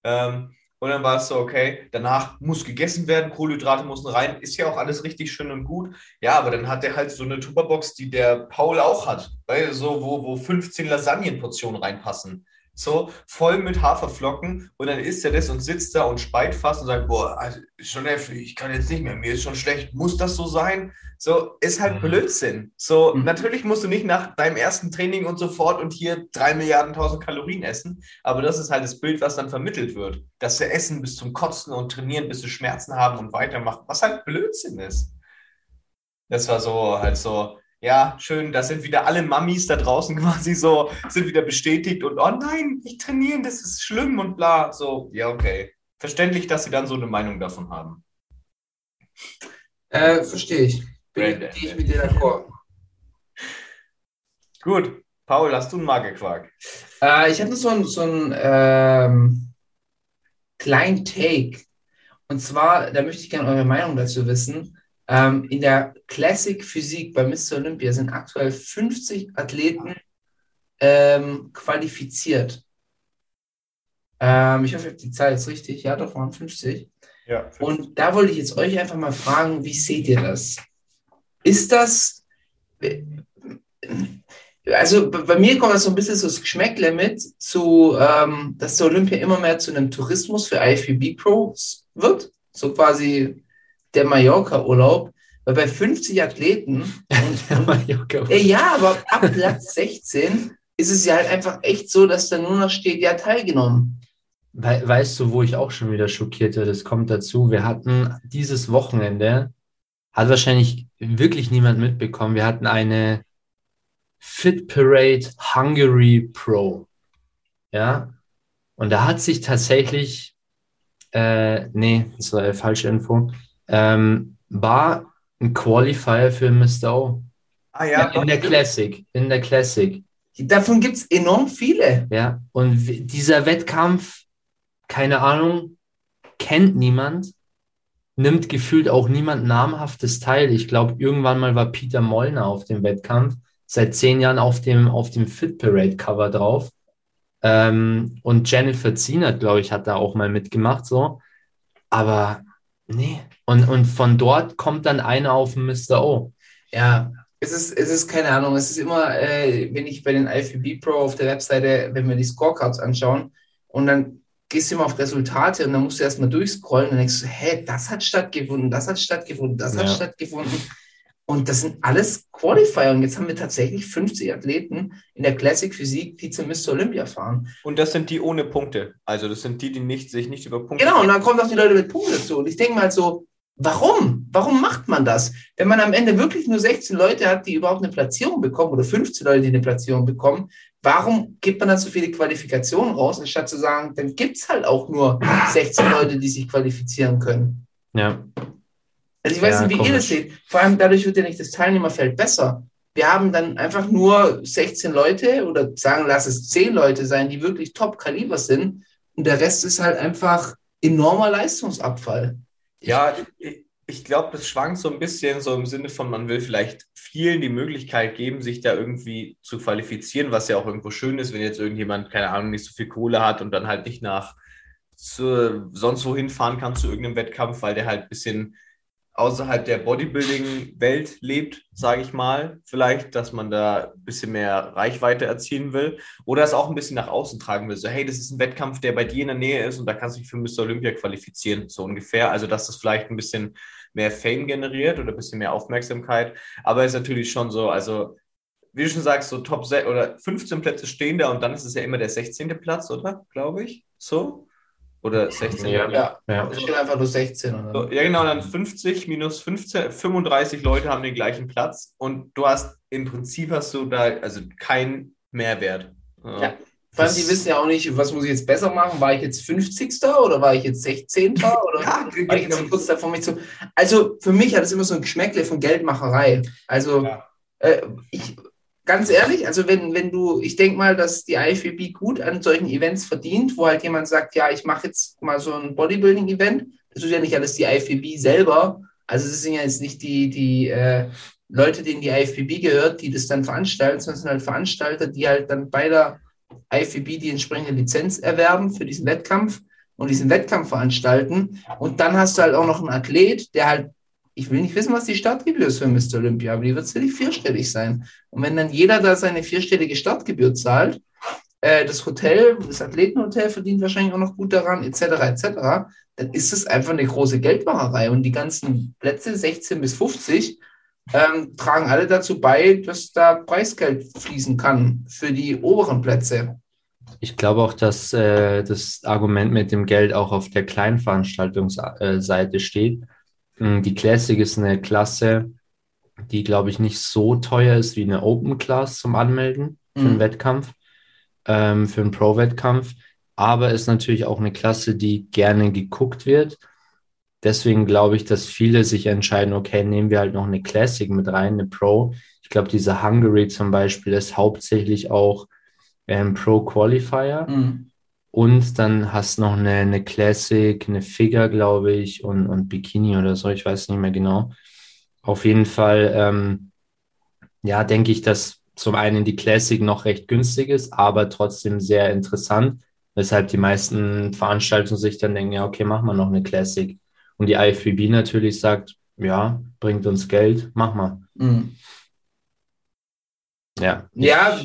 Ähm, und dann war es so, okay, danach muss gegessen werden, Kohlenhydrate müssen rein, ist ja auch alles richtig schön und gut. Ja, aber dann hat er halt so eine Tupperbox, die der Paul auch hat, weil so, wo, wo 15 Lasagnenportionen reinpassen. So voll mit Haferflocken und dann isst er das und sitzt da und speit fast und sagt, boah, also, ist schon heftig, ich kann jetzt nicht mehr, mir ist schon schlecht, muss das so sein? So, ist halt Mhm. Blödsinn. So, Mhm. natürlich musst du nicht nach deinem ersten Training und sofort und hier drei Milliarden tausend Kalorien essen, aber das ist halt das Bild, was dann vermittelt wird. Dass wir essen bis zum Kotzen und trainieren, bis wir Schmerzen haben und weitermachen, was halt Blödsinn ist. Das war so halt so, ja, schön, da sind wieder alle Mammis da draußen [laughs] quasi so, sind wieder bestätigt und oh nein, ich trainieren, das ist schlimm und bla. So, ja, okay. Verständlich, dass sie dann so eine Meinung davon haben. Äh, verstehe ich. Bin gehe ich mit dir d'accord. Gut, Paul, hast du einen Magerquark? Äh, ich hatte so einen so einen, ähm, kleinen Take. Und zwar, da möchte ich gerne eure Meinung dazu wissen. Ähm, in der Classic Physik bei Mr. Olympia sind aktuell 50 Athleten ähm, qualifiziert. Ähm, ich hoffe, ich habe die Zahl jetzt richtig. Ja, doch, waren 50. Ja. Und da wollte ich jetzt euch einfach mal fragen, wie seht ihr das? Ist das, also bei mir kommt das so ein bisschen so das Geschmäckle mit, zu, ähm, dass der Olympia immer mehr zu einem Tourismus für IFBB Pros wird, so quasi der Mallorca-Urlaub, weil bei 50 Athleten [laughs] und, äh, ja, aber ab Platz 16 ist es ja halt einfach echt so, dass da nur noch steht, ja, teilgenommen. We weißt du, wo ich auch schon wieder schockiert werde? Das kommt dazu. Wir hatten dieses Wochenende, hat wahrscheinlich wirklich niemand mitbekommen, wir hatten eine Fit Parade Hungary Pro. Ja. Und da hat sich tatsächlich, äh, nee, das war eine falsche Info, ähm, war ein Qualifier für Mr. O. Ah Ja, in der Classic, in der Classic. Davon gibt es enorm viele. Ja, und dieser Wettkampf, keine Ahnung, kennt niemand, nimmt gefühlt auch niemand namhaftes teil. Ich glaube, irgendwann mal war Peter Mollner auf dem Wettkampf, seit zehn Jahren auf dem, auf dem Fit Parade Cover drauf. Ähm, und Jennifer Zienert, glaube ich, hat da auch mal mitgemacht, so. Aber nee. Und, und von dort kommt dann einer auf Mr. O. Ja, es ist, es ist keine Ahnung, es ist immer, äh, wenn ich bei den IFBB Pro auf der Webseite, wenn wir die Scorecards anschauen und dann gehst du immer auf Resultate und dann musst du erstmal durchscrollen und dann denkst du, hä, das hat stattgefunden, das hat stattgefunden, das hat Ja. stattgefunden. Und das sind alles Qualifier. Und jetzt haben wir tatsächlich 50 Athleten in der Classic Physik, die zum Mr. Olympia fahren. Und das sind die ohne Punkte. Also das sind die, die nicht, sich nicht über Punkte. Genau, und dann kommen auch die Leute mit Punkten dazu. Und ich denke mal so, warum? Warum macht man das? Wenn man am Ende wirklich nur 16 Leute hat, die überhaupt eine Platzierung bekommen oder 15 Leute, die eine Platzierung bekommen, warum gibt man dann so viele Qualifikationen raus, anstatt zu sagen, dann gibt es halt auch nur 16 Leute, die sich qualifizieren können? Ja. Also ich weiß Ja, nicht, wie ihr das komisch. seht. Vor allem dadurch wird ja nicht das Teilnehmerfeld besser. Wir haben dann einfach nur 16 Leute oder sagen, lass es 10 Leute sein, die wirklich Top-Kaliber sind. Und der Rest ist halt einfach enormer Leistungsabfall. Ja, ich, ich glaube, das schwankt so ein bisschen so im Sinne von, man will vielleicht vielen die Möglichkeit geben, sich da irgendwie zu qualifizieren, was ja auch irgendwo schön ist, wenn jetzt irgendjemand, keine Ahnung, nicht so viel Kohle hat und dann halt nicht nach zu, sonst wohin fahren kann zu irgendeinem Wettkampf, weil der halt ein bisschen außerhalb der Bodybuilding-Welt lebt, sage ich mal, vielleicht, dass man da ein bisschen mehr Reichweite erzielen will oder es auch ein bisschen nach außen tragen will. So, hey, das ist ein Wettkampf, der bei dir in der Nähe ist und da kannst du dich für Mr. Olympia qualifizieren, so ungefähr. Also, dass das vielleicht ein bisschen mehr Fame generiert oder ein bisschen mehr Aufmerksamkeit. Aber es ist natürlich schon so, also, wie du schon sagst, so Top 6 oder 15 Plätze stehen da und dann ist es ja immer der 16. Platz, oder? Glaube ich. So? Oder 16. Ja. Ja, Ja. es steht einfach nur 16. Oder? So, ja, genau, dann 50 minus 15, 35 Leute haben den gleichen Platz und du hast im Prinzip hast du da also keinen Mehrwert. Ja. Vor allem, die wissen ja auch nicht, was muss ich jetzt besser machen? War ich jetzt 50. oder war ich jetzt 16. oder Ja, war ich jetzt so kurz davor, mich zu. Also für mich hat es immer so ein Geschmäckle von Geldmacherei. Also Ja. äh, ich, ganz ehrlich, also wenn, wenn du, ich denke mal, dass die IFBB gut an solchen Events verdient, wo halt jemand sagt, ja, ich mache jetzt mal so ein Bodybuilding-Event. Das ist ja nicht alles die IFBB selber. Also es sind ja jetzt nicht die, die äh, Leute, denen die IFBB gehört, die das dann veranstalten, sondern es sind halt Veranstalter, die halt dann bei der IFBB die entsprechende Lizenz erwerben für diesen Wettkampf und diesen Wettkampf veranstalten. Und dann hast du halt auch noch einen Athlet, der halt, ich will nicht wissen, was die Startgebühr ist für Mr. Olympia, aber die wird sicherlich vierstellig sein. Und wenn dann jeder da seine vierstellige Startgebühr zahlt, äh, das Hotel, das Athletenhotel verdient wahrscheinlich auch noch gut daran, etc., etc., dann ist es einfach eine große Geldmacherei. Und die ganzen Plätze, 16 bis 50, ähm, tragen alle dazu bei, dass da Preisgeld fließen kann für die oberen Plätze. Ich glaube auch, dass äh, das Argument mit dem Geld auch auf der Kleinveranstaltungsseite steht. Mm, Die Classic ist eine Klasse, die, glaube ich, nicht so teuer ist wie eine Open Class zum Anmelden für einen Mhm. Wettkampf, ähm, für einen Pro-Wettkampf, aber ist natürlich auch eine Klasse, die gerne geguckt wird. Deswegen glaube ich, dass viele sich entscheiden, okay, nehmen wir halt noch eine Classic mit rein, eine Pro. Ich glaube, diese Hungary zum Beispiel ist hauptsächlich auch ähm, Pro Qualifier. Mhm. Und dann hast noch eine, eine Classic, eine Figure, glaube ich, und, und Bikini oder so, ich weiß nicht mehr genau. Auf jeden Fall, ähm, ja, denke ich, dass zum einen die Classic noch recht günstig ist, aber trotzdem sehr interessant, weshalb die meisten Veranstaltungen sich dann denken, ja, okay, machen wir noch eine Classic. Und die IFBB natürlich sagt, ja, bringt uns Geld, mach mal. Mhm. Ja. Ja,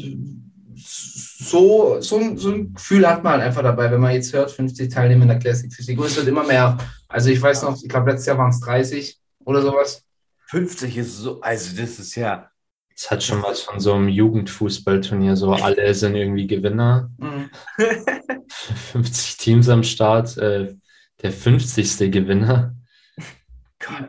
so, so, ein- so ein Gefühl hat man halt einfach dabei, wenn man jetzt hört, 50 Teilnehmer in der Classic Physik. Und es wird immer mehr. Also ich weiß noch, ich glaube, letztes Jahr waren es 30 oder sowas. 50 ist so, also das ist ja, Es hat schon was von so einem Jugendfußballturnier, so alle sind irgendwie Gewinner. Mhm. [laughs] 50 Teams am Start, äh, der 50. Gewinner.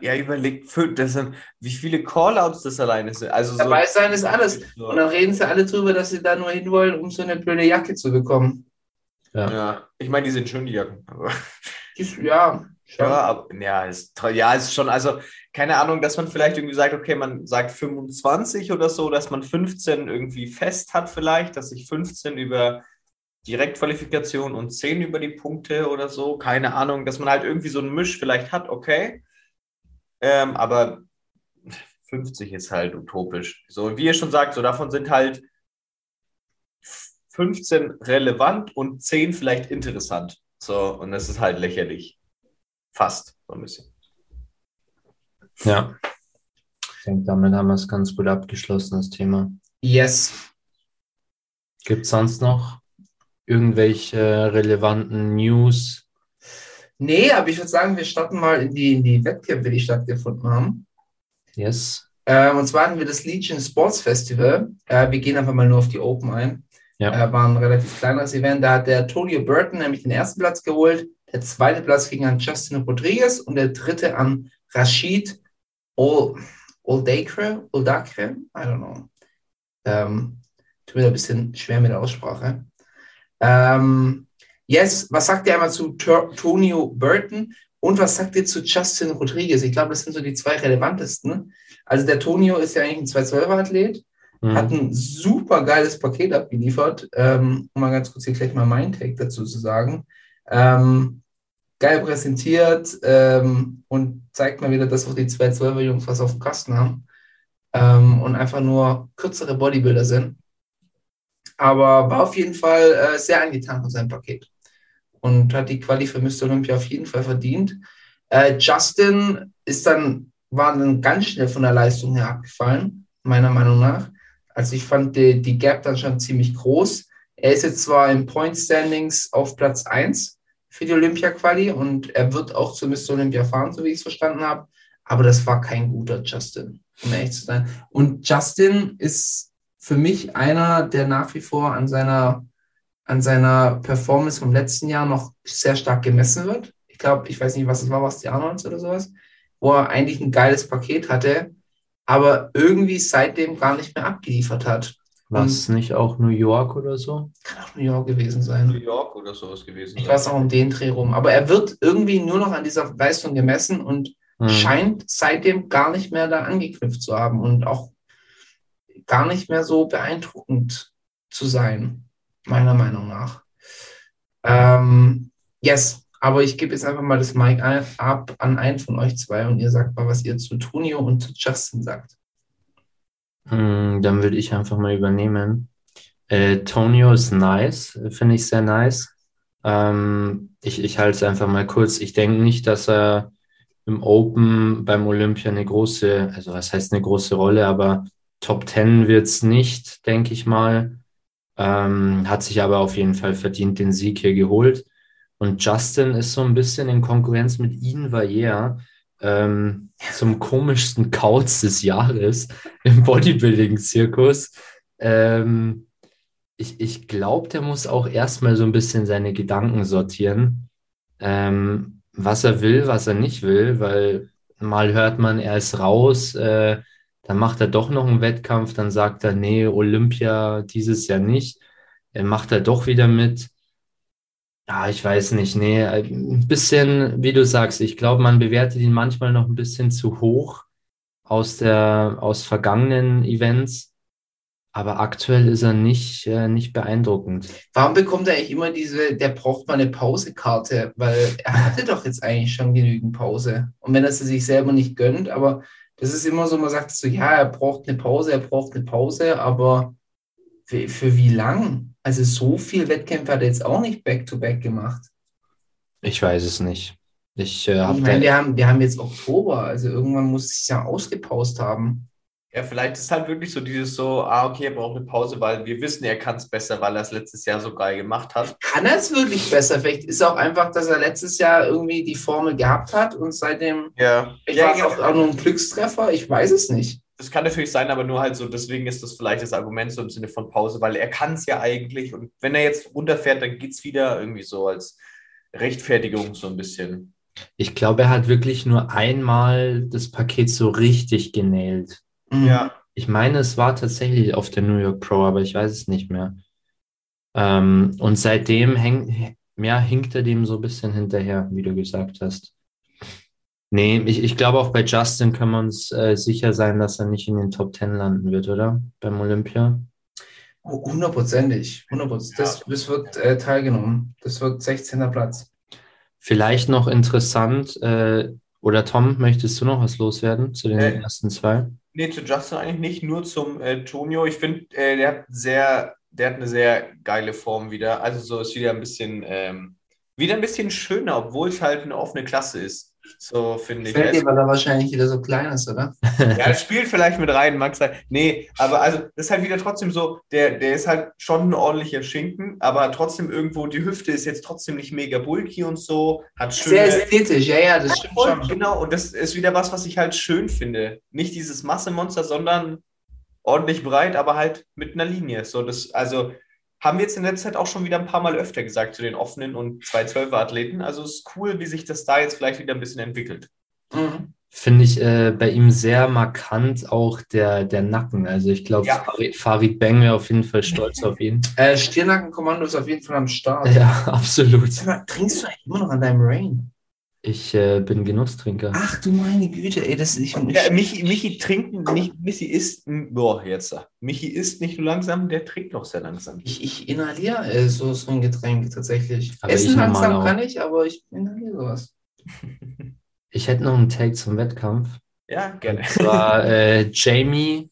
Ja, überlegt, das sind, wie viele Callouts das alleine sind. Also so, Dabei sein ist alles. So. Und dann reden sie alle drüber, dass sie da nur hinwollen, um so eine blöde Jacke zu bekommen. Ja, ich meine, die sind schön, die Jacken. [laughs] Ist- Ja, schon. ja, aber, ja, ist, toll. ja, ist schon, also keine Ahnung, dass man vielleicht irgendwie sagt, okay, man sagt 25 oder so, dass man 15 irgendwie fest hat vielleicht, dass sich 15 über Direktqualifikation und 10 über die Punkte oder so, keine Ahnung, dass man halt irgendwie so einen Misch vielleicht hat, okay. Ähm, aber 50 ist halt utopisch. So, wie ihr schon sagt, so davon sind halt 15 relevant und 10 vielleicht interessant. So, und das ist halt lächerlich. Fast, so ein bisschen. Ja. Ich denke, damit haben wir es ganz gut abgeschlossen, das Thema. Yes. Gibt es sonst noch irgendwelche relevanten News? Nee, aber ich würde sagen, wir starten mal in die, in die Wettkämpfe, die stattgefunden haben. Yes. Ähm, und zwar hatten wir das Legion Sports Festival. Äh, wir gehen einfach mal nur auf die Open ein. Ja. Äh, war ein relativ kleineres Event. Da hat der Tonio Burton nämlich den ersten Platz geholt. Der zweite Platz ging an Justin Rodriguez und der dritte an Rashid Ol Oldacre. Oldacre? I don't know. Ähm, tut mir ein bisschen schwer mit der Aussprache. Ähm, yes, was sagt ihr einmal zu Tonio Burton und was sagt ihr zu Justin Rodriguez? Ich glaube, das sind so die zwei relevantesten. Also der Tonio ist ja eigentlich ein 212er-Athlet, Mhm. hat ein super geiles Paket abgeliefert, ähm, um mal ganz kurz hier gleich mal mein Take dazu zu sagen. Ähm, geil präsentiert ähm, und zeigt mal wieder, dass auch die 212er-Jungs was auf dem Kasten haben ähm, und einfach nur kürzere Bodybuilder sind. Aber war auf jeden Fall äh, sehr angetan von seinem Paket und hat die Quali für Mr. Olympia auf jeden Fall verdient. Äh, Justin ist dann, war dann ganz schnell von der Leistung her abgefallen, meiner Meinung nach. Also ich fand die, die Gap dann schon ziemlich groß. Er ist jetzt zwar im Point Standings auf Platz 1 für die Olympia-Quali und er wird auch zu Mr. Olympia fahren, so wie ich es verstanden habe. Aber das war kein guter Justin, um ehrlich zu sein. Und Justin ist für mich einer, der nach wie vor an seiner, an seiner Performance vom letzten Jahr noch sehr stark gemessen wird. Ich glaube, ich weiß nicht, was es war, was die Arnolds oder sowas, wo er eigentlich ein geiles Paket hatte, aber irgendwie seitdem gar nicht mehr abgeliefert hat. War es nicht auch New York oder so? Kann auch New York gewesen New sein. York oder sowas gewesen. Ich weiß auch um den Dreh rum. Aber er wird irgendwie nur noch an dieser Leistung gemessen und Mhm. scheint seitdem gar nicht mehr da angeknüpft zu haben und auch gar nicht mehr so beeindruckend zu sein, meiner Meinung nach. Ähm, yes, aber ich gebe jetzt einfach mal das Mic ab an einen von euch zwei und ihr sagt mal, was ihr zu Tonio und zu Justin sagt. Hm, Dann würde ich einfach mal übernehmen. Äh, Tonio ist nice, finde ich sehr nice. Ähm, ich ich halte es einfach mal kurz. Ich denke nicht, dass er im Open beim Olympia eine große, also was heißt eine große Rolle, aber Top 10 wird es nicht, denke ich mal. Ähm, hat sich aber auf jeden Fall verdient den Sieg hier geholt. Und Justin ist so ein bisschen in Konkurrenz mit Ian Valliere ähm, zum komischsten Kauz des Jahres im Bodybuilding-Zirkus. Ähm, ich ich glaube, der muss auch erstmal so ein bisschen seine Gedanken sortieren, ähm, was er will, was er nicht will, weil mal hört man, er ist raus, äh, dann macht er doch noch einen Wettkampf, dann sagt er, nee, Olympia dieses Jahr nicht, er macht er doch wieder mit. Ja, ich weiß nicht, nee, ein bisschen, wie du sagst, ich glaube, man bewertet ihn manchmal noch ein bisschen zu hoch aus der, aus vergangenen Events. Aber aktuell ist er nicht, äh, nicht beeindruckend. Warum bekommt er eigentlich immer diese, der braucht mal eine Pausekarte? Weil er hatte doch jetzt eigentlich schon genügend Pause. Und wenn er sie sich selber nicht gönnt, aber es ist immer so, man sagt so, ja, er braucht eine Pause, er braucht eine Pause, aber für, für wie lang? Also so viel Wettkämpfe hat er jetzt auch nicht back-to-back gemacht. Ich weiß es nicht. Ich äh, Ich meine, wir haben, wir haben jetzt Oktober, also irgendwann muss es ja ausgepaust haben. Ja, vielleicht ist halt wirklich so dieses so, ah, okay, er braucht eine Pause, weil wir wissen, er kann es besser, weil er es letztes Jahr so geil gemacht hat. Kann er es wirklich besser? Vielleicht ist auch einfach, dass er letztes Jahr irgendwie die Formel gehabt hat und seitdem Ja. vielleicht war es auch, auch nur ein Glückstreffer, ich weiß es nicht. Das kann natürlich sein, aber nur halt so, deswegen ist das vielleicht das Argument so im Sinne von Pause, weil er kann es ja eigentlich und wenn er jetzt runterfährt, dann geht es wieder irgendwie so als Rechtfertigung so ein bisschen. Ich glaube, er hat wirklich nur einmal das Paket so richtig genäht. Mhm. Ja. Ich meine, es war tatsächlich auf der New York Pro, aber ich weiß es nicht mehr. Ähm, und seitdem häng, ja, hinkt er dem so ein bisschen hinterher, wie du gesagt hast. Nee, ich, ich glaube auch bei Justin können wir uns äh, sicher sein, dass er nicht in den Top 10 landen wird, oder? Beim Olympia. Hundertprozentig. Hundertprozentig. Das, das wird äh, teilgenommen. Das wird 16. Platz. Vielleicht noch interessant, äh, oder Tom, möchtest du noch was loswerden zu den Äh, ersten zwei? Nee, zu Justin eigentlich nicht, nur zum äh, Tonio. Ich finde, äh, der hat sehr, der hat eine sehr geile Form wieder. Also so ist wieder ein bisschen, ähm, wieder ein bisschen schöner, obwohl es halt eine offene Klasse ist. So finde ich. Fällt dir, weil er wahrscheinlich wieder so klein ist, oder? [laughs] ja, das spielt vielleicht mit rein, mag sein. Nee, aber also das ist halt wieder trotzdem so, der, der ist halt schon ein ordentlicher Schinken, aber trotzdem irgendwo, die Hüfte ist jetzt trotzdem nicht mega bulky und so, hat Sehr schöne. ästhetisch, ja, ja, das stimmt Voll, schon. genau, und das ist wieder was, was ich halt schön finde. Nicht dieses Massemonster, sondern ordentlich breit, aber halt mit einer Linie. So, das, also haben wir jetzt in letzter Zeit auch schon wieder ein paar Mal öfter gesagt zu den offenen und 212er Athleten. Also es ist cool, wie sich das da jetzt vielleicht wieder ein bisschen entwickelt. Mhm. Finde ich äh, bei ihm sehr markant auch der, der Nacken. Also ich glaube, Ja. Farid, Farid Bang wäre auf jeden Fall stolz auf ihn. [laughs] Äh, Stirnackenkommando ist auf jeden Fall am Start. Ja, [laughs] absolut. Mal, trinkst du eigentlich immer noch an deinem Rain? Ich äh, bin Genusstrinker. Ach du meine Güte, ey, das ich, Ja, Michi, Michi trinkt nicht, Michi isst, boah, jetzt. Michi isst nicht nur langsam, der trinkt auch sehr langsam. ich, ich inhaliere äh, so, so ein Getränk tatsächlich. Aber Essen langsam kann ich, aber ich inhaliere sowas. [laughs] Ich hätte noch einen Take zum Wettkampf. Ja, gerne. Und zwar äh, Jamie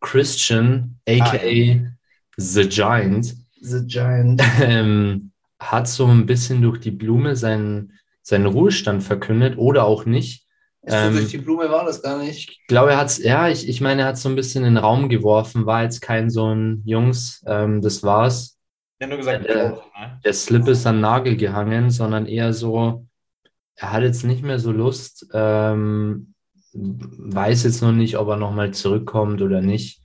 Christian, aka The Giant, The Giant. [laughs] ähm, hat so ein bisschen durch die Blume seinen, seinen Ruhestand verkündet oder auch nicht. Ist so Ähm, durch die Blume war das gar nicht. Ich glaube, er hat es, ja, ich, ich meine, er hat so ein bisschen in den Raum geworfen, war jetzt kein so ein Jungs, ähm, das war's. Ja, nur gesagt, Äh, auch, ne? Der Slip ist an den Nagel gehangen, sondern eher so, er hat jetzt nicht mehr so Lust, ähm, weiß jetzt noch nicht, ob er nochmal zurückkommt oder nicht.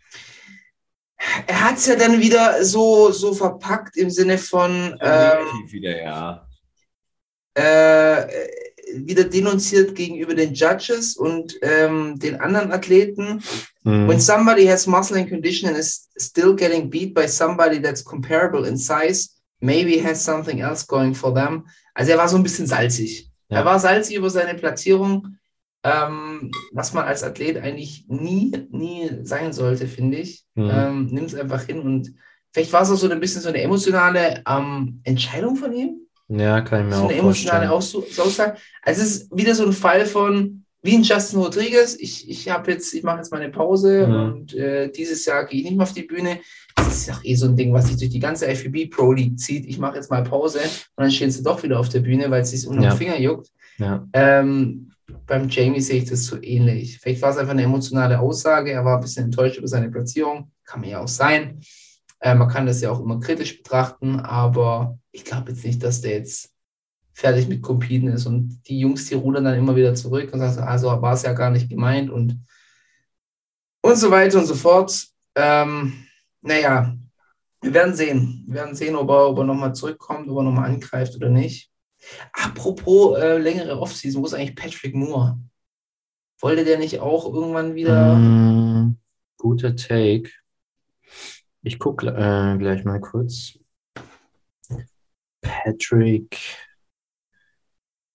Er hat es ja dann wieder so, so verpackt im Sinne von ähm, wieder, ja. Äh, wieder denunziert gegenüber den Judges und ähm, den anderen Athleten. Hm. When somebody has muscle and condition and is still getting beat by somebody that's comparable in size, maybe has something else going for them. Also er war so ein bisschen salzig. Ja. Er war salzig über seine Platzierung, ähm, was man als Athlet eigentlich nie, nie sein sollte, finde ich. Mhm. Ähm, Nimm es einfach hin und vielleicht war es auch so ein bisschen so eine emotionale ähm, Entscheidung von ihm Ja, kann ich mir so auch eine emotionale vorstellen. Aussage. Also es ist wieder so ein Fall von, wie ein Justin Rodriguez, ich, ich habe jetzt, ich mache jetzt meine Pause Mhm. und äh, dieses Jahr gehe ich nicht mehr auf die Bühne. Das ist ja eh so ein Ding, was sich durch die ganze FBB Pro League zieht. Ich mache jetzt mal Pause und dann stehen sie doch wieder auf der Bühne, weil es sich Ja. den Finger juckt. Ja. Ähm, beim Jamie sehe ich das so ähnlich. Vielleicht war es einfach eine emotionale Aussage. Er war ein bisschen enttäuscht über seine Platzierung. Kann man ja auch sein. Äh, man kann das ja auch immer kritisch betrachten, aber ich glaube jetzt nicht, dass der jetzt fertig mit Competen ist. Und die Jungs, die rudern dann immer wieder zurück und sagen, also war es ja gar nicht gemeint und, und so weiter und so fort. Ähm, naja, wir werden sehen. Wir werden sehen, ob er, ob er nochmal zurückkommt, ob er nochmal angreift oder nicht. Apropos äh, längere Offseason, wo ist eigentlich Patrick Moore? Wollte der nicht auch irgendwann wieder? Mm, guter Take. Ich gucke äh, gleich mal kurz. Patrick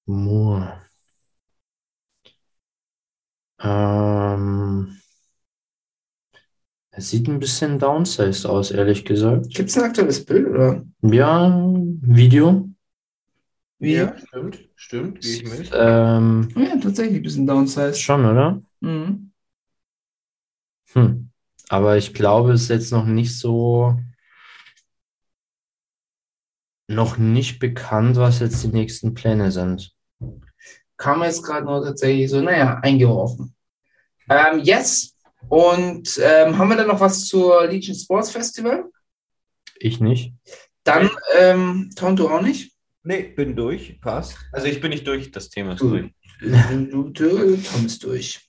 Moore. Ähm, er sieht ein bisschen downsized aus, ehrlich gesagt. Gibt es ein aktuelles Bild oder? Ja, Video. Wie? Ja, stimmt, stimmt, gehe ich mit. Ähm, Ja, tatsächlich ein bisschen downsized. schon, oder? Mhm. Hm. Aber ich glaube, es ist jetzt noch nicht so, noch nicht bekannt, was jetzt die nächsten Pläne sind. Kam mir jetzt gerade nur tatsächlich so, naja, eingeworfen. Ähm, yes. Und ähm, haben wir dann noch was zur Legion Sports Festival? Ich nicht. Dann, ähm, Tom, du auch nicht? Nee, bin durch. Passt. Also ich bin nicht durch, das Thema ist Du- durch. Du, du, du, Tom ist durch.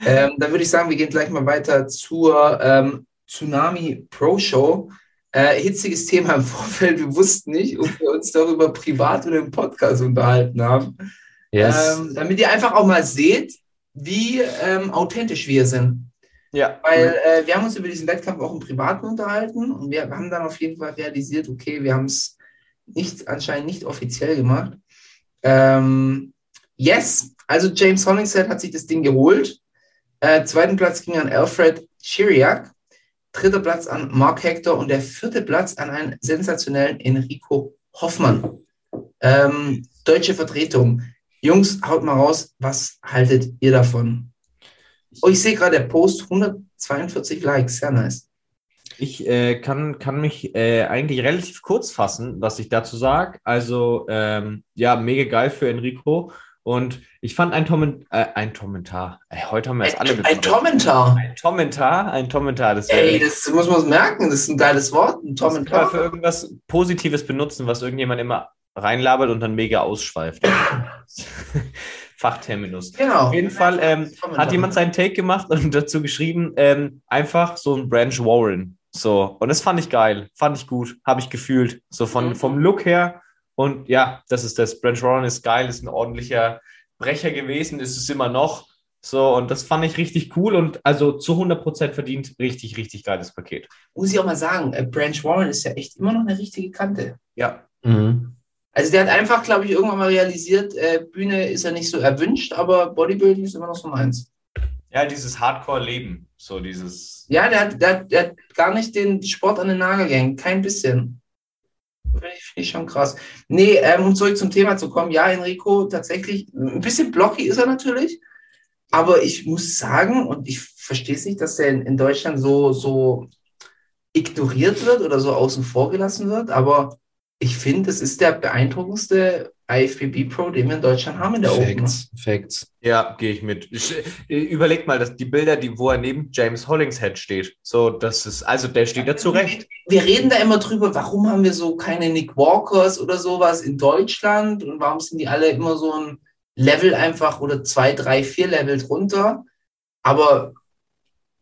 Ähm, dann würde ich sagen, wir gehen gleich mal weiter zur ähm, Tsunami Pro Show. Äh, hitziges Thema im [laughs] Vorfeld. Wir wussten nicht, ob wir uns darüber privat oder im Podcast unterhalten haben. Yes. Ähm, damit ihr einfach auch mal seht, wie ähm, authentisch wir sind. Ja. Weil äh, wir haben uns über diesen Wettkampf auch im Privaten unterhalten und wir haben dann auf jeden Fall realisiert, okay, wir haben es nicht, anscheinend nicht offiziell gemacht. Ähm, yes, also James Hollingshead hat sich das Ding geholt. Äh, zweiten Platz ging an Alfred Chiriak, dritter Platz an Mark Hector und der vierte Platz an einen sensationellen Enrico Hoffmann. Ähm, deutsche Vertretung. Jungs, haut mal raus, was haltet ihr davon? Oh, ich sehe gerade der Post, 142 Likes, sehr nice. Ich äh, kann, kann mich äh, eigentlich relativ kurz fassen, was ich dazu sage. Also, ähm, ja, mega geil für Enrico. Und ich fand ein, Tomen äh, ein Kommentar. Ey, heute haben wir es alle Ein, ein Kommentar. Ein Kommentar, ein Kommentar. Das Ey, das muss man merken, das ist ein geiles Wort, ein man für Kommentar. irgendwas Positives benutzen, was irgendjemand immer reinlabert und dann mega ausschweift. [laughs] Fachterminus. Genau. Auf jeden Fall ähm, Kommentar. hat jemand seinen Take gemacht und [laughs] dazu geschrieben, ähm, einfach so ein Branch Warren. So, und das fand ich geil, fand ich gut, habe ich gefühlt. So von, Mhm. vom Look her. Und ja, das ist das. Branch Warren ist geil, ist ein ordentlicher Brecher gewesen, ist es immer noch. So, und das fand ich richtig cool und also zu 100% verdient. Richtig, richtig geiles Paket. Muss ich auch mal sagen, äh, Branch Warren ist ja echt immer noch eine richtige Kante. Ja, Mhm. Also der hat einfach, glaube ich, irgendwann mal realisiert, äh, Bühne ist ja nicht so erwünscht, aber Bodybuilding ist immer noch so meins. ja dieses Hardcore-Leben. So dieses. Ja, der hat, der, hat- der hat gar nicht den Sport an den Nagel gehängt, kein bisschen. Finde ich, schon krass. Nee, ähm, um zurück zum Thema zu kommen, ja, Enrico, tatsächlich, ein bisschen blocky ist er natürlich, aber ich muss sagen, und ich verstehe es nicht, dass der in, in Deutschland so, so ignoriert wird oder so außen vor gelassen wird, aber ich finde, es ist der beeindruckendste IFBB Pro, den wir in Deutschland haben in der Open. Facts. Facts. Ja, gehe ich mit. Äh, überleg mal, dass die Bilder, die, wo er neben James Hollingshead steht. So, das ist, also der steht da zurecht. wir reden da immer drüber, warum haben wir so keine Nick Walkers oder sowas in Deutschland und warum sind die alle immer so ein Level einfach oder zwei, drei, vier Level drunter. Aber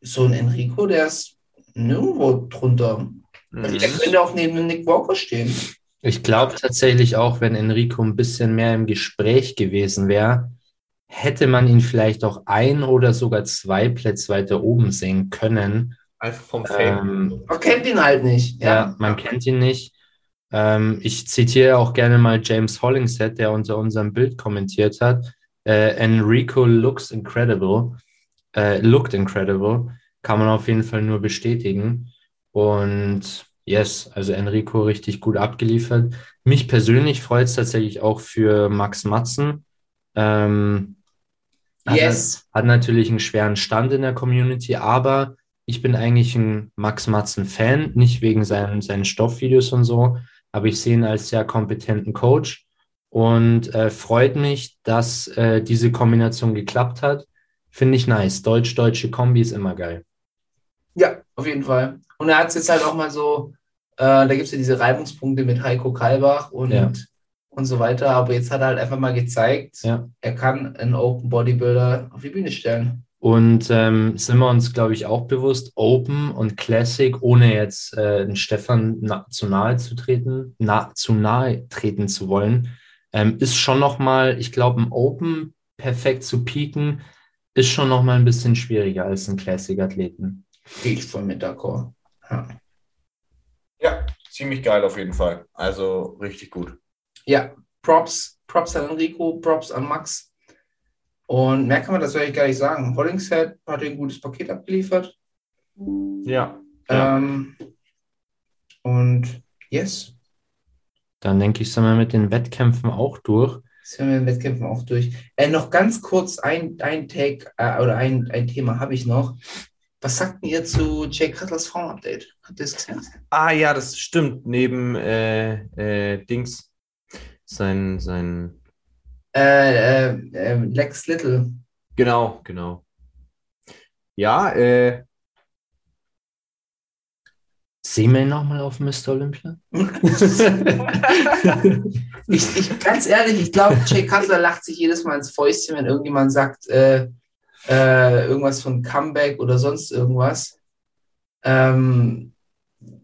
so ein Enrico, der ist nirgendwo drunter. Mhm. Der könnte auch neben einem Nick Walker stehen. Ich glaube tatsächlich auch, wenn Enrico ein bisschen mehr im Gespräch gewesen wäre, hätte man ihn vielleicht auch ein oder sogar zwei Plätze weiter oben sehen können. Einfach vom Fame. Ähm, Man kennt ihn halt nicht. ja, man kennt ihn nicht. Ähm, ich zitiere auch gerne mal James Hollingshead, der unter unserem Bild kommentiert hat. Äh, Enrico looks incredible. Äh, looked incredible. Kann man auf jeden Fall nur bestätigen. Und yes, also Enrico richtig gut abgeliefert. Mich persönlich freut es tatsächlich auch für Max Matzen. Ähm, hat, Yes. hat natürlich einen schweren Stand in der Community, aber ich bin eigentlich ein Max Matzen-Fan, nicht wegen seinen, seinen Stoffvideos und so, aber ich sehe ihn als sehr kompetenten Coach und äh, freut mich, dass äh, diese Kombination geklappt hat. Finde ich nice. Deutsch-deutsche Kombi ist immer geil. Ja, auf jeden Fall. Und er hat es jetzt halt auch mal so, äh, da gibt es ja diese Reibungspunkte mit Heiko Kalbach und, Ja. und so weiter. Aber jetzt hat er halt einfach mal gezeigt, Ja. er kann einen Open Bodybuilder auf die Bühne stellen. Und ähm, sind wir uns, glaube ich, auch bewusst, Open und Classic, ohne jetzt äh, den Stefan na zu nahe zu treten, na zu nahe treten zu wollen, ähm, ist schon nochmal, ich glaube, ein Open perfekt zu pieken, ist schon nochmal ein bisschen schwieriger als ein Classic-Athleten. Gehe ich voll mit d'accord. Ja. Ja, ziemlich geil auf jeden Fall. Also richtig gut. ja, Props, Props an Enrico, Props an Max. Und mehr kann man das eigentlich gar nicht sagen. Hollingshead hat ein gutes Paket abgeliefert. Ja. ja. Ähm, und yes, Dann denke ich, sind wir mit den Wettkämpfen auch durch. sind wir in den Wettkämpfen auch durch. Äh, noch ganz kurz ein, ein Take äh, oder ein, ein Thema habe ich noch. Was sagt denn ihr zu Jay Cutlers Form-Update? Habt ihr es gesehen? Ah ja, das stimmt. Neben äh, äh, Dings. Sein, sein. Äh, äh, äh, Lex Little. Genau, genau. Ja, äh, Sehen wir ihn nochmal auf Mr. Olympia? [laughs] Ich, ich, ganz ehrlich, ich glaube, Jay Cutler lacht sich jedes Mal ins Fäustchen, wenn irgendjemand sagt, äh, äh, irgendwas von Comeback oder sonst irgendwas. Ähm,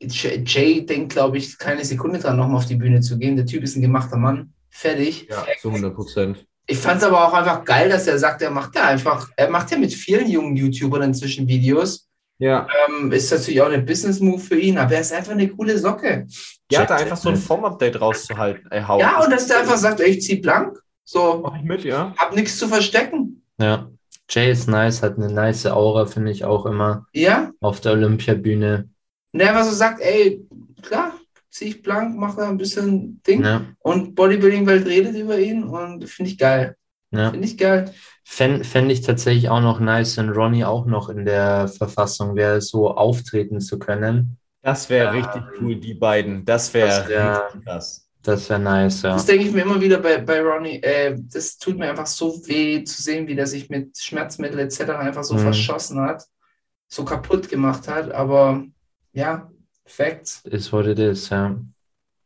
Jay, Jay denkt, glaube ich, keine Sekunde dran, nochmal auf die Bühne zu gehen. Der Typ ist ein gemachter Mann. Fertig. ja, zu 100 Prozent. Ich fand es aber auch einfach geil, dass er sagt, er macht ja einfach, er macht ja mit vielen jungen YouTubern inzwischen Videos. Ja. Ähm, ist natürlich auch ein Business-Move für ihn, aber er ist einfach eine coole Socke. Ja, da einfach so ein Form-Update rauszuhalten. Hauen. Ja, und dass der einfach sagt, ey, ich zieh blank. So, Mach ich mit, ja. hab nichts zu verstecken. Ja. Jay ist nice, hat eine nice Aura, finde ich auch immer Ja, auf der Olympiabühne. und der einfach so sagt, ey, klar, zieh ich blank, mach da ein bisschen Ding. Ja, Und Bodybuilding-Welt redet über ihn und finde ich geil. ja. Finde ich geil. Fände fänd ich tatsächlich auch noch nice, wenn Ronnie auch noch in der Verfassung wäre, so auftreten zu können. Das wäre richtig cool, die beiden. Das wäre Das wär- richtig krass. Das wäre nice, ja. Das denke ich mir immer wieder bei, bei Ronnie. Äh, das tut mir einfach so weh zu sehen, wie der sich mit Schmerzmittel etc. einfach so Mhm. verschossen hat, so kaputt gemacht hat. Aber ja, Facts. Ist what it is, ja.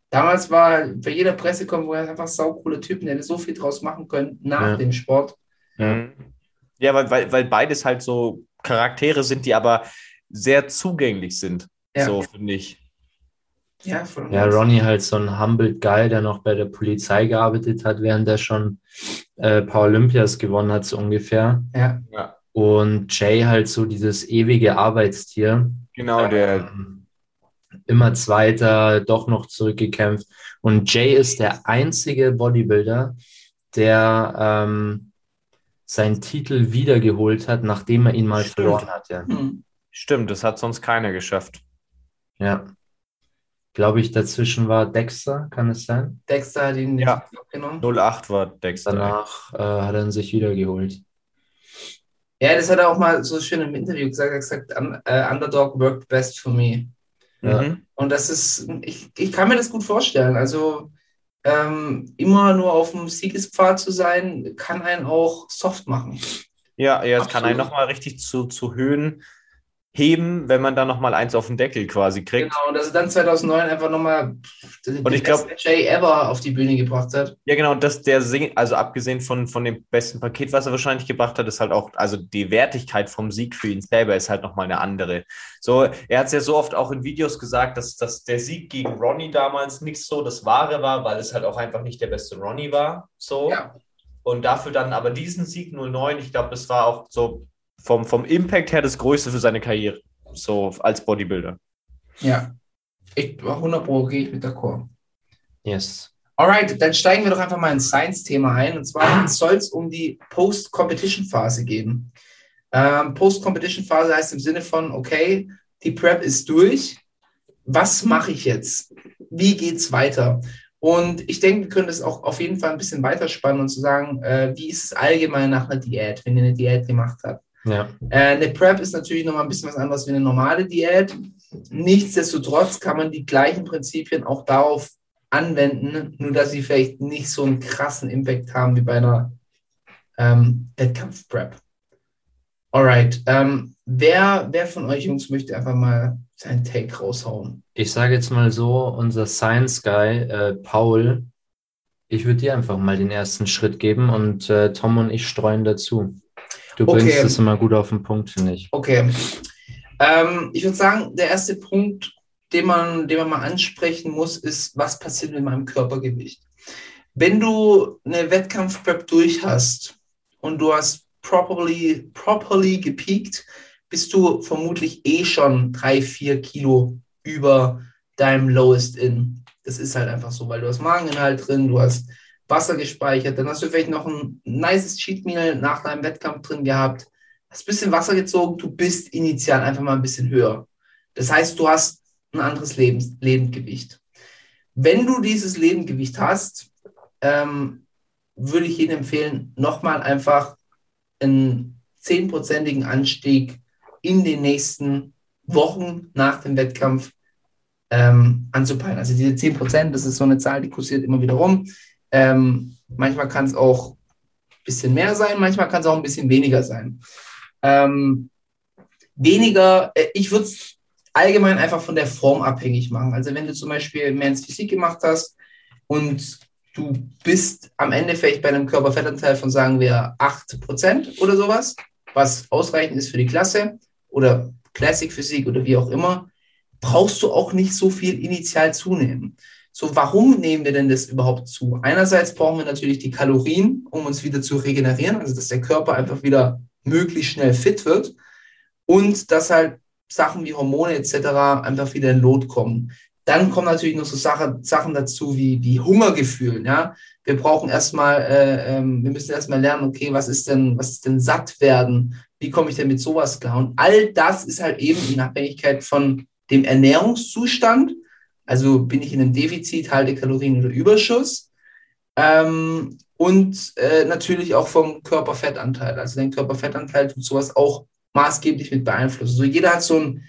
Damals war bei jeder Pressekonferenz einfach saucooler Typ, der hätte so viel draus machen können nach Ja. dem Sport. Mhm. Ja, weil, weil, weil beides halt so Charaktere sind, die aber sehr zugänglich sind. Ja. So, finde ich. Ja, voll Ja. Ronnie halt so ein humbled Guy, der noch bei der Polizei gearbeitet hat, während er schon äh, ein paar Olympias gewonnen hat, so ungefähr. Ja, Und Jay halt so dieses ewige Arbeitstier. Genau, der. Ähm, immer Zweiter, doch noch zurückgekämpft. Und Jay ist der einzige Bodybuilder, der ähm, seinen Titel wiedergeholt hat, nachdem er ihn mal Stimmt. verloren hat. Ja. hm. Stimmt, das hat sonst keiner geschafft. ja. Glaube ich, dazwischen war Dexter, kann es sein? Dexter hat ihn Ja. abgenommen. 08 war Dexter. Danach äh, hat er ihn sich wiedergeholt. Ja, das hat er auch mal so schön im Interview gesagt. Er hat gesagt, "Un- äh, Underdog worked best for me. Ja. Mhm. Und das ist, ich, ich kann mir das gut vorstellen. Also ähm, immer nur auf dem Siegespfad zu sein, kann einen auch soft machen. Ja, ja, es kann einen nochmal richtig zu, zu Höhen heben, wenn man dann nochmal eins auf den Deckel quasi kriegt. Genau, und dass er dann 2009 einfach nochmal den Und ich glaub- besten Jay ever auf die Bühne gebracht hat. Ja, genau, dass der Sing, also abgesehen von, von dem besten Paket, was er wahrscheinlich gebracht hat, ist halt auch, also die Wertigkeit vom Sieg für ihn selber ist halt nochmal eine andere. So, er hat es ja so oft auch in Videos gesagt, dass, dass der Sieg gegen Ronnie damals nicht so das Wahre war, weil es halt auch einfach nicht der beste Ronnie war. So. Ja. Und dafür dann aber diesen Sieg 09, ich glaube, das war auch so vom, vom Impact her das Größte für seine Karriere. So als Bodybuilder. Ja. Ich, 100 Pro gehe ich mit d'accord. Yes. Alright, dann steigen wir doch einfach mal ins Science-Thema ein. Und zwar soll es um die Post-Competition-Phase gehen. Ähm, Post-Competition-Phase heißt im Sinne von, okay, die Prep ist durch. Was mache ich jetzt? Wie geht's weiter? Und ich denke, wir können das auch auf jeden Fall ein bisschen weiterspannen und zu sagen, äh, wie ist es allgemein nach einer Diät, wenn ihr eine Diät gemacht habt? Ja. Äh, eine Prep ist natürlich nochmal ein bisschen was anderes wie eine normale Diät. Nichtsdestotrotz kann man die gleichen Prinzipien auch darauf anwenden, nur dass sie vielleicht nicht so einen krassen Impact haben wie bei einer ähm, Wettkampf-Prep. Alright, ähm, wer, wer von euch Jungs möchte einfach mal seinen Take raushauen? Ich sage jetzt mal so, unser Science Guy, äh, Paul, ich würde dir einfach mal den ersten Schritt geben und äh, Tom und ich streuen dazu. Du Okay. bringst es immer gut auf den Punkt, finde ich. Okay. Ähm, ich würde sagen, der erste Punkt, den man, den man mal ansprechen muss, ist, was passiert mit meinem Körpergewicht? Wenn du eine Wettkampf-Prep durch hast und du hast properly, properly gepiekt, bist du vermutlich eh schon drei, vier Kilo über deinem Lowest In. Das ist halt einfach so, weil du hast Mageninhalt drin, du hast Wasser gespeichert, dann hast du vielleicht noch ein nices Cheat Meal nach deinem Wettkampf drin gehabt, hast ein bisschen Wasser gezogen, du bist initial einfach mal ein bisschen höher. Das heißt, du hast ein anderes Lebens Lebendgewicht. Wenn du dieses Lebendgewicht hast, ähm, würde ich Ihnen empfehlen, nochmal einfach einen zehnprozentigen Anstieg in den nächsten Wochen nach dem Wettkampf ähm, anzupeilen. Also diese 10 Prozent, das ist so eine Zahl, die kursiert immer wieder rum. Ähm, manchmal kann es auch ein bisschen mehr sein, manchmal kann es auch ein bisschen weniger sein. Ähm, weniger, äh, ich würde es allgemein einfach von der Form abhängig machen. Also wenn du zum Beispiel ins Physik gemacht hast und du bist am Ende vielleicht bei einem Körperfettanteil von, sagen wir, 8% oder sowas, was ausreichend ist für die Klasse oder Classic Physik oder wie auch immer, brauchst du auch nicht so viel initial zunehmen. So, warum nehmen wir denn das überhaupt zu? Einerseits brauchen wir natürlich die Kalorien, um uns wieder zu regenerieren, also dass der Körper einfach wieder möglichst schnell fit wird und dass halt Sachen wie Hormone etc. einfach wieder in Lot kommen. Dann kommen natürlich noch so Sache, Sachen dazu wie, wie Hungergefühl. Ja? Wir brauchen erstmal, äh, ähm, wir müssen erstmal lernen, okay, was ist denn, was ist denn satt werden? Wie komme ich denn mit sowas klar? Und all das ist halt eben in Abhängigkeit von dem Ernährungszustand. Also bin ich in einem Defizit, halte Kalorien oder Überschuss. Ähm, und äh, natürlich auch vom Körperfettanteil. Also den Körperfettanteil tut sowas auch maßgeblich mit beeinflussen. So jeder hat so ein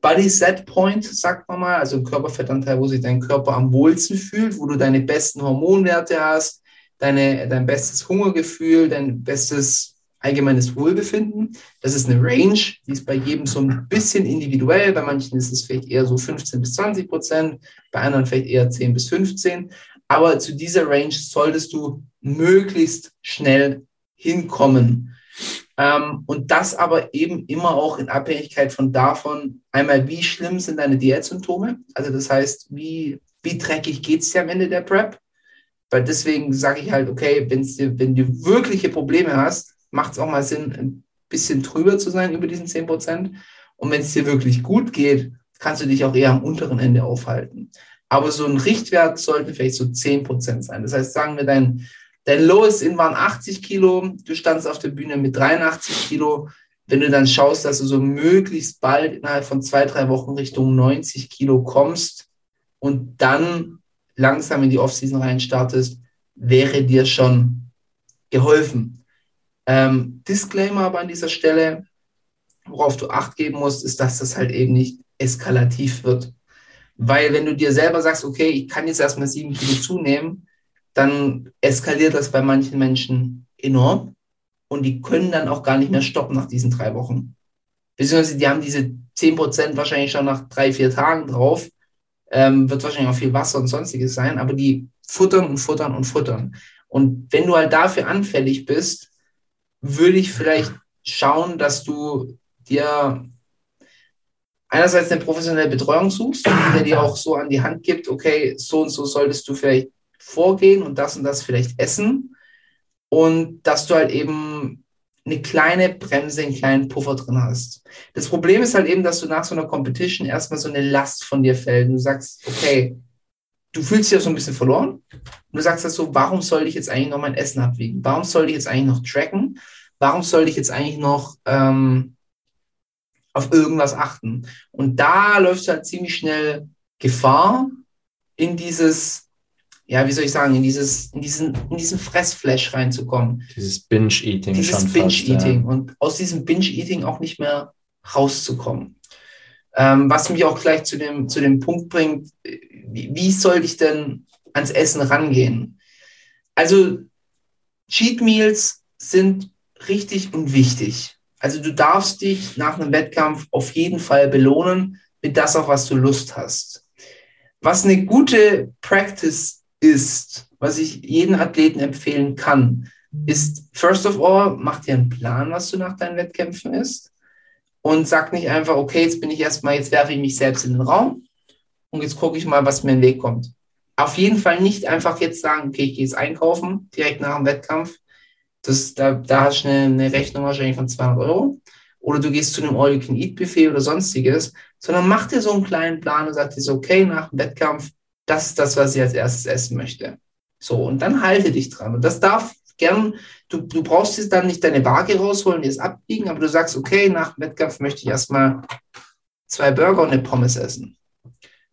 Body Set Point, sagt man mal, also ein Körperfettanteil, wo sich dein Körper am wohlsten fühlt, wo du deine besten Hormonwerte hast, deine, dein bestes Hungergefühl, dein bestes allgemeines Wohlbefinden. Das ist eine Range, die ist bei jedem so ein bisschen individuell. Bei manchen ist es vielleicht eher so 15 bis 20 Prozent, bei anderen vielleicht eher 10 bis 15. Aber zu dieser Range solltest du möglichst schnell hinkommen. Ähm, und das aber eben immer auch in Abhängigkeit von davon, einmal, wie schlimm sind deine Diätsymptome? Also das heißt, wie, wie dreckig geht es dir am Ende der Prep? Weil deswegen sage ich halt, okay, wenn's dir, wenn du wirkliche Probleme hast, macht es auch mal Sinn, ein bisschen drüber zu sein über diesen 10 Prozent. Und wenn es dir wirklich gut geht, kannst du dich auch eher am unteren Ende aufhalten. Aber so ein Richtwert sollte vielleicht so 10 Prozent sein. Das heißt, sagen wir, dein, dein Lowest In waren 80 Kilo, du standst auf der Bühne mit 83 Kilo. Wenn du dann schaust, dass du so möglichst bald innerhalb von zwei, drei Wochen Richtung 90 Kilo kommst und dann langsam in die Offseason rein startest, wäre dir schon geholfen. Ähm, Disclaimer aber an dieser Stelle, worauf du Acht geben musst, ist, dass das halt eben nicht eskalativ wird. Weil wenn du dir selber sagst, okay, ich kann jetzt erstmal sieben Kilo zunehmen, dann eskaliert das bei manchen Menschen enorm und die können dann auch gar nicht mehr stoppen nach diesen drei Wochen. Beziehungsweise die haben diese 10% wahrscheinlich schon nach drei, vier Tagen drauf. Ähm, wird wahrscheinlich auch viel Wasser und sonstiges sein, aber die futtern und futtern und futtern. Und wenn du halt dafür anfällig bist, würde ich vielleicht schauen, dass du dir einerseits eine professionelle Betreuung suchst, der dir auch so an die Hand gibt, okay, so und so solltest du vielleicht vorgehen und das und das vielleicht essen. Und dass du halt eben eine kleine Bremse, einen kleinen Puffer drin hast. Das Problem ist halt eben, dass du nach so einer Competition erstmal so eine Last von dir fällt. Du sagst, okay, du fühlst dich ja so ein bisschen verloren. Und du sagst das so, warum soll ich jetzt eigentlich noch mein Essen abwiegen? Warum soll ich jetzt eigentlich noch tracken? Warum soll ich jetzt eigentlich noch ähm, auf irgendwas achten? Und da läuft halt ziemlich schnell Gefahr in dieses, ja, wie soll ich sagen, in dieses, in diesen, in diesen Fressflash reinzukommen. Dieses Binge-Eating. Dieses Binge-Eating. Ja. Und aus diesem Binge-Eating auch nicht mehr rauszukommen. Ähm, was mich auch gleich zu dem, zu dem Punkt bringt, wie, wie soll ich denn ans Essen rangehen? Also Cheat Meals sind richtig und wichtig. Also du darfst dich nach einem Wettkampf auf jeden Fall belohnen mit das, auf was du Lust hast. Was eine gute Practice ist, was ich jeden Athleten empfehlen kann, ist, first of all, mach dir einen Plan, was du nach deinen Wettkämpfen isst und sag nicht einfach, okay, jetzt bin ich erstmal, jetzt werfe ich mich selbst in den Raum und jetzt gucke ich mal, was mir in den Weg kommt. Auf jeden Fall nicht einfach jetzt sagen, okay, ich gehe jetzt einkaufen, direkt nach dem Wettkampf. Das, da, da hast du eine, eine Rechnung wahrscheinlich von 200 Euro. Oder du gehst zu einem All-You-Can-Eat-Buffet oder sonstiges, sondern mach dir so einen kleinen Plan und sag dir so, okay, nach dem Wettkampf, das ist das, was ich als erstes essen möchte. So, und dann halte dich dran. Und das darf gern, du, du brauchst jetzt dann nicht deine Waage rausholen, die es abbiegen, aber du sagst, okay, nach dem Wettkampf möchte ich erstmal zwei Burger und eine Pommes essen.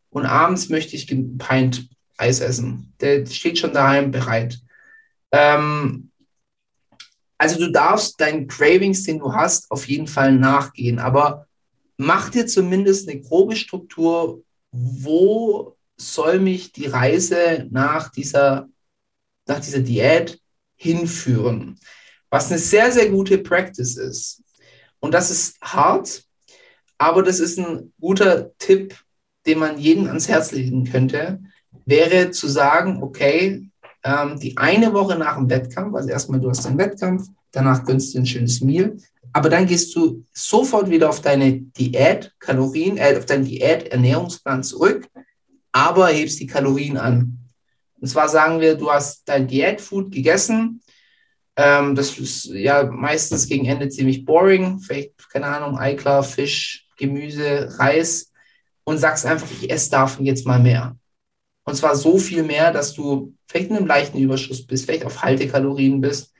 Und abends möchte ich ein Pint Eis essen. Der steht schon daheim bereit. Ähm, Also du darfst deinen Cravings, den du hast, auf jeden Fall nachgehen, aber mach dir zumindest eine grobe Struktur, wo soll mich die Reise nach dieser, nach dieser Diät hinführen. Was eine sehr, sehr gute Practice ist. Und das ist hart, aber das ist ein guter Tipp, den man jedem ans Herz legen könnte, wäre zu sagen, okay, ähm, die eine Woche nach dem Wettkampf, also erstmal du hast einen Wettkampf, danach gönnst du ein schönes Meal, aber dann gehst du sofort wieder auf deine Diät, Kalorien, äh, auf deinen Diät-Ernährungsplan zurück, aber hebst die Kalorien an. Und zwar sagen wir, du hast dein Diätfood gegessen, ähm, das ist ja meistens gegen Ende ziemlich boring, vielleicht, keine Ahnung, Eiklar, Fisch, Gemüse, Reis und sagst einfach, ich esse davon jetzt mal mehr. Und zwar so viel mehr, dass du vielleicht in einem leichten Überschuss bist, vielleicht auf Haltekalorien bist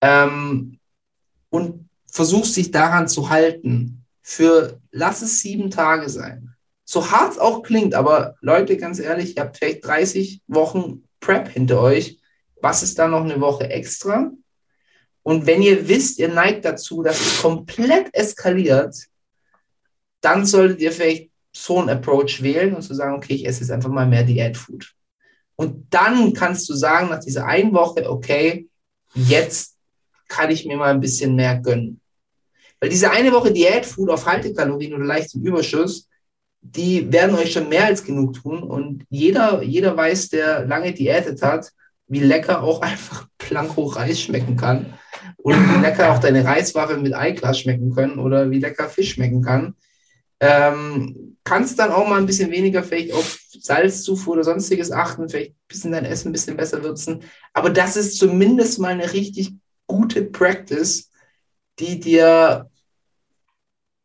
ähm, und versuchst dich daran zu halten. Für lass es sieben Tage sein. So hart es auch klingt, aber Leute, ganz ehrlich, ihr habt vielleicht 30 Wochen Prep hinter euch. Was ist da noch eine Woche extra? Und wenn ihr wisst, ihr neigt dazu, dass es komplett eskaliert, dann solltet ihr vielleicht so einen Approach wählen und zu sagen, okay, ich esse jetzt einfach mal mehr Diätfood. Und dann kannst du sagen, nach dieser einen Woche, okay, jetzt kann ich mir mal ein bisschen mehr gönnen. Weil diese eine Woche Diätfood auf Haltekalorien oder leichten Überschuss, die werden euch schon mehr als genug tun. Und jeder, jeder weiß, der lange diätet hat, wie lecker auch [laughs] einfach Planko Reis schmecken kann. Oder wie lecker auch deine Reiswaffeln mit Eiglas schmecken können oder wie lecker Fisch schmecken kann. Ähm, kannst dann auch mal ein bisschen weniger vielleicht auf Salzzufuhr oder sonstiges achten, vielleicht ein bisschen dein Essen ein bisschen besser würzen. Aber das ist zumindest mal eine richtig gute Practice, die dir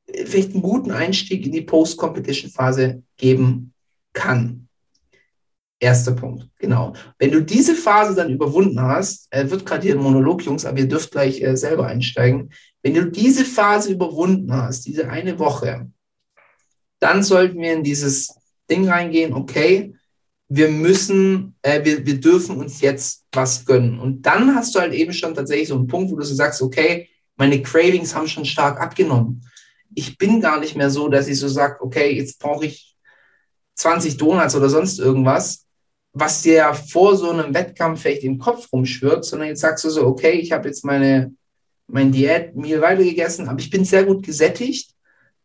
vielleicht einen guten Einstieg in die Post-Competition-Phase geben kann. Erster Punkt, genau. Wenn du diese Phase dann überwunden hast, äh, wird gerade hier ein Monolog, Jungs, aber ihr dürft gleich äh, selber einsteigen. Wenn du diese Phase überwunden hast, diese eine Woche, dann sollten wir in dieses Ding reingehen, okay, wir müssen, äh, wir, wir dürfen uns jetzt was gönnen. Und dann hast du halt eben schon tatsächlich so einen Punkt, wo du so sagst, okay, meine Cravings haben schon stark abgenommen. Ich bin gar nicht mehr so, dass ich so sage, okay, jetzt brauche ich 20 Donuts oder sonst irgendwas, was dir ja vor so einem Wettkampf vielleicht im Kopf rumschwirrt, sondern jetzt sagst du so, okay, ich habe jetzt meine, mein Diät-Meal weitergegessen, aber ich bin sehr gut gesättigt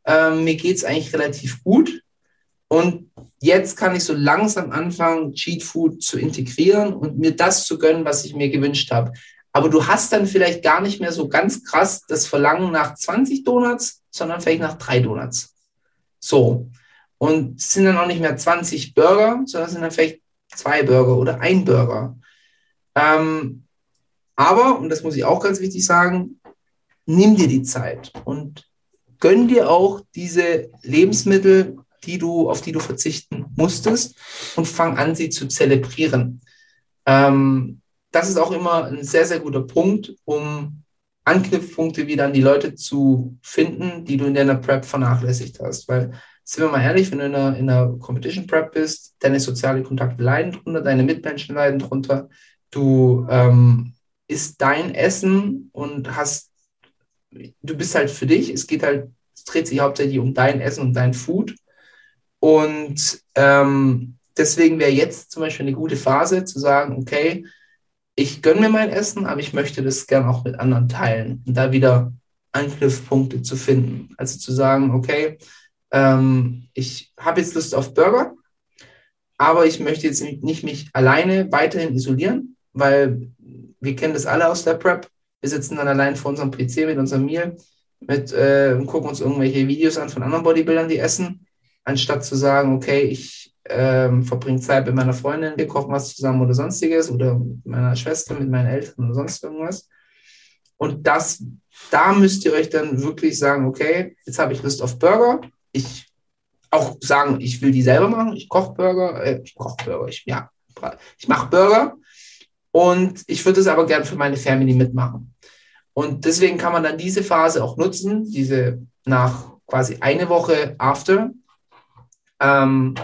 ähm, mir geht es eigentlich relativ gut. Und jetzt kann ich so langsam anfangen, Cheat Food zu integrieren und mir das zu gönnen, was ich mir gewünscht habe. Aber du hast dann vielleicht gar nicht mehr so ganz krass das Verlangen nach 20 Donuts, sondern vielleicht nach drei Donuts. So. Und es sind dann auch nicht mehr 20 Burger, sondern es sind dann vielleicht zwei Burger oder ein Burger. Ähm, aber, und das muss ich auch ganz wichtig sagen, nimm dir die Zeit und gönn dir auch diese Lebensmittel, die du, auf die du verzichten musstest und fang an, sie zu zelebrieren. Ähm, das ist auch immer ein sehr, sehr guter Punkt, um Anknüpfpunkte wieder an die Leute zu finden, die du in deiner Prep vernachlässigt hast. Weil, sind wir mal ehrlich, wenn du in einer, in einer Competition Prep bist, deine sozialen Kontakte leiden drunter, deine Mitmenschen leiden drunter, du ähm, isst dein Essen und hast du bist halt für dich, es geht halt, es dreht sich hauptsächlich um dein Essen und dein Food. Und ähm, deswegen wäre jetzt zum Beispiel eine gute Phase zu sagen, okay, ich gönne mir mein Essen, aber ich möchte das gerne auch mit anderen teilen und da wieder Anknüpfpunkte zu finden. Also zu sagen, okay, ähm, ich habe jetzt Lust auf Burger, aber ich möchte jetzt nicht mich alleine weiterhin isolieren, weil wir kennen das alle aus der Prep. Wir sitzen dann allein vor unserem PC mit unserem Meal mit, äh, und gucken uns irgendwelche Videos an von anderen Bodybuildern, die essen, anstatt zu sagen, okay, ich ähm, verbringe Zeit mit meiner Freundin, wir kochen was zusammen oder sonstiges oder mit meiner Schwester, mit meinen Eltern oder sonst irgendwas. Und das, da müsst ihr euch dann wirklich sagen, okay, jetzt habe ich Lust auf Burger. Ich auch sagen, ich will die selber machen. Ich koche Burger, äh, ich koche Burger, ich, ja, ich mache Burger und ich würde es aber gern für meine Family mitmachen. Und deswegen kann man dann diese Phase auch nutzen, diese nach quasi eine Woche after. Ähm,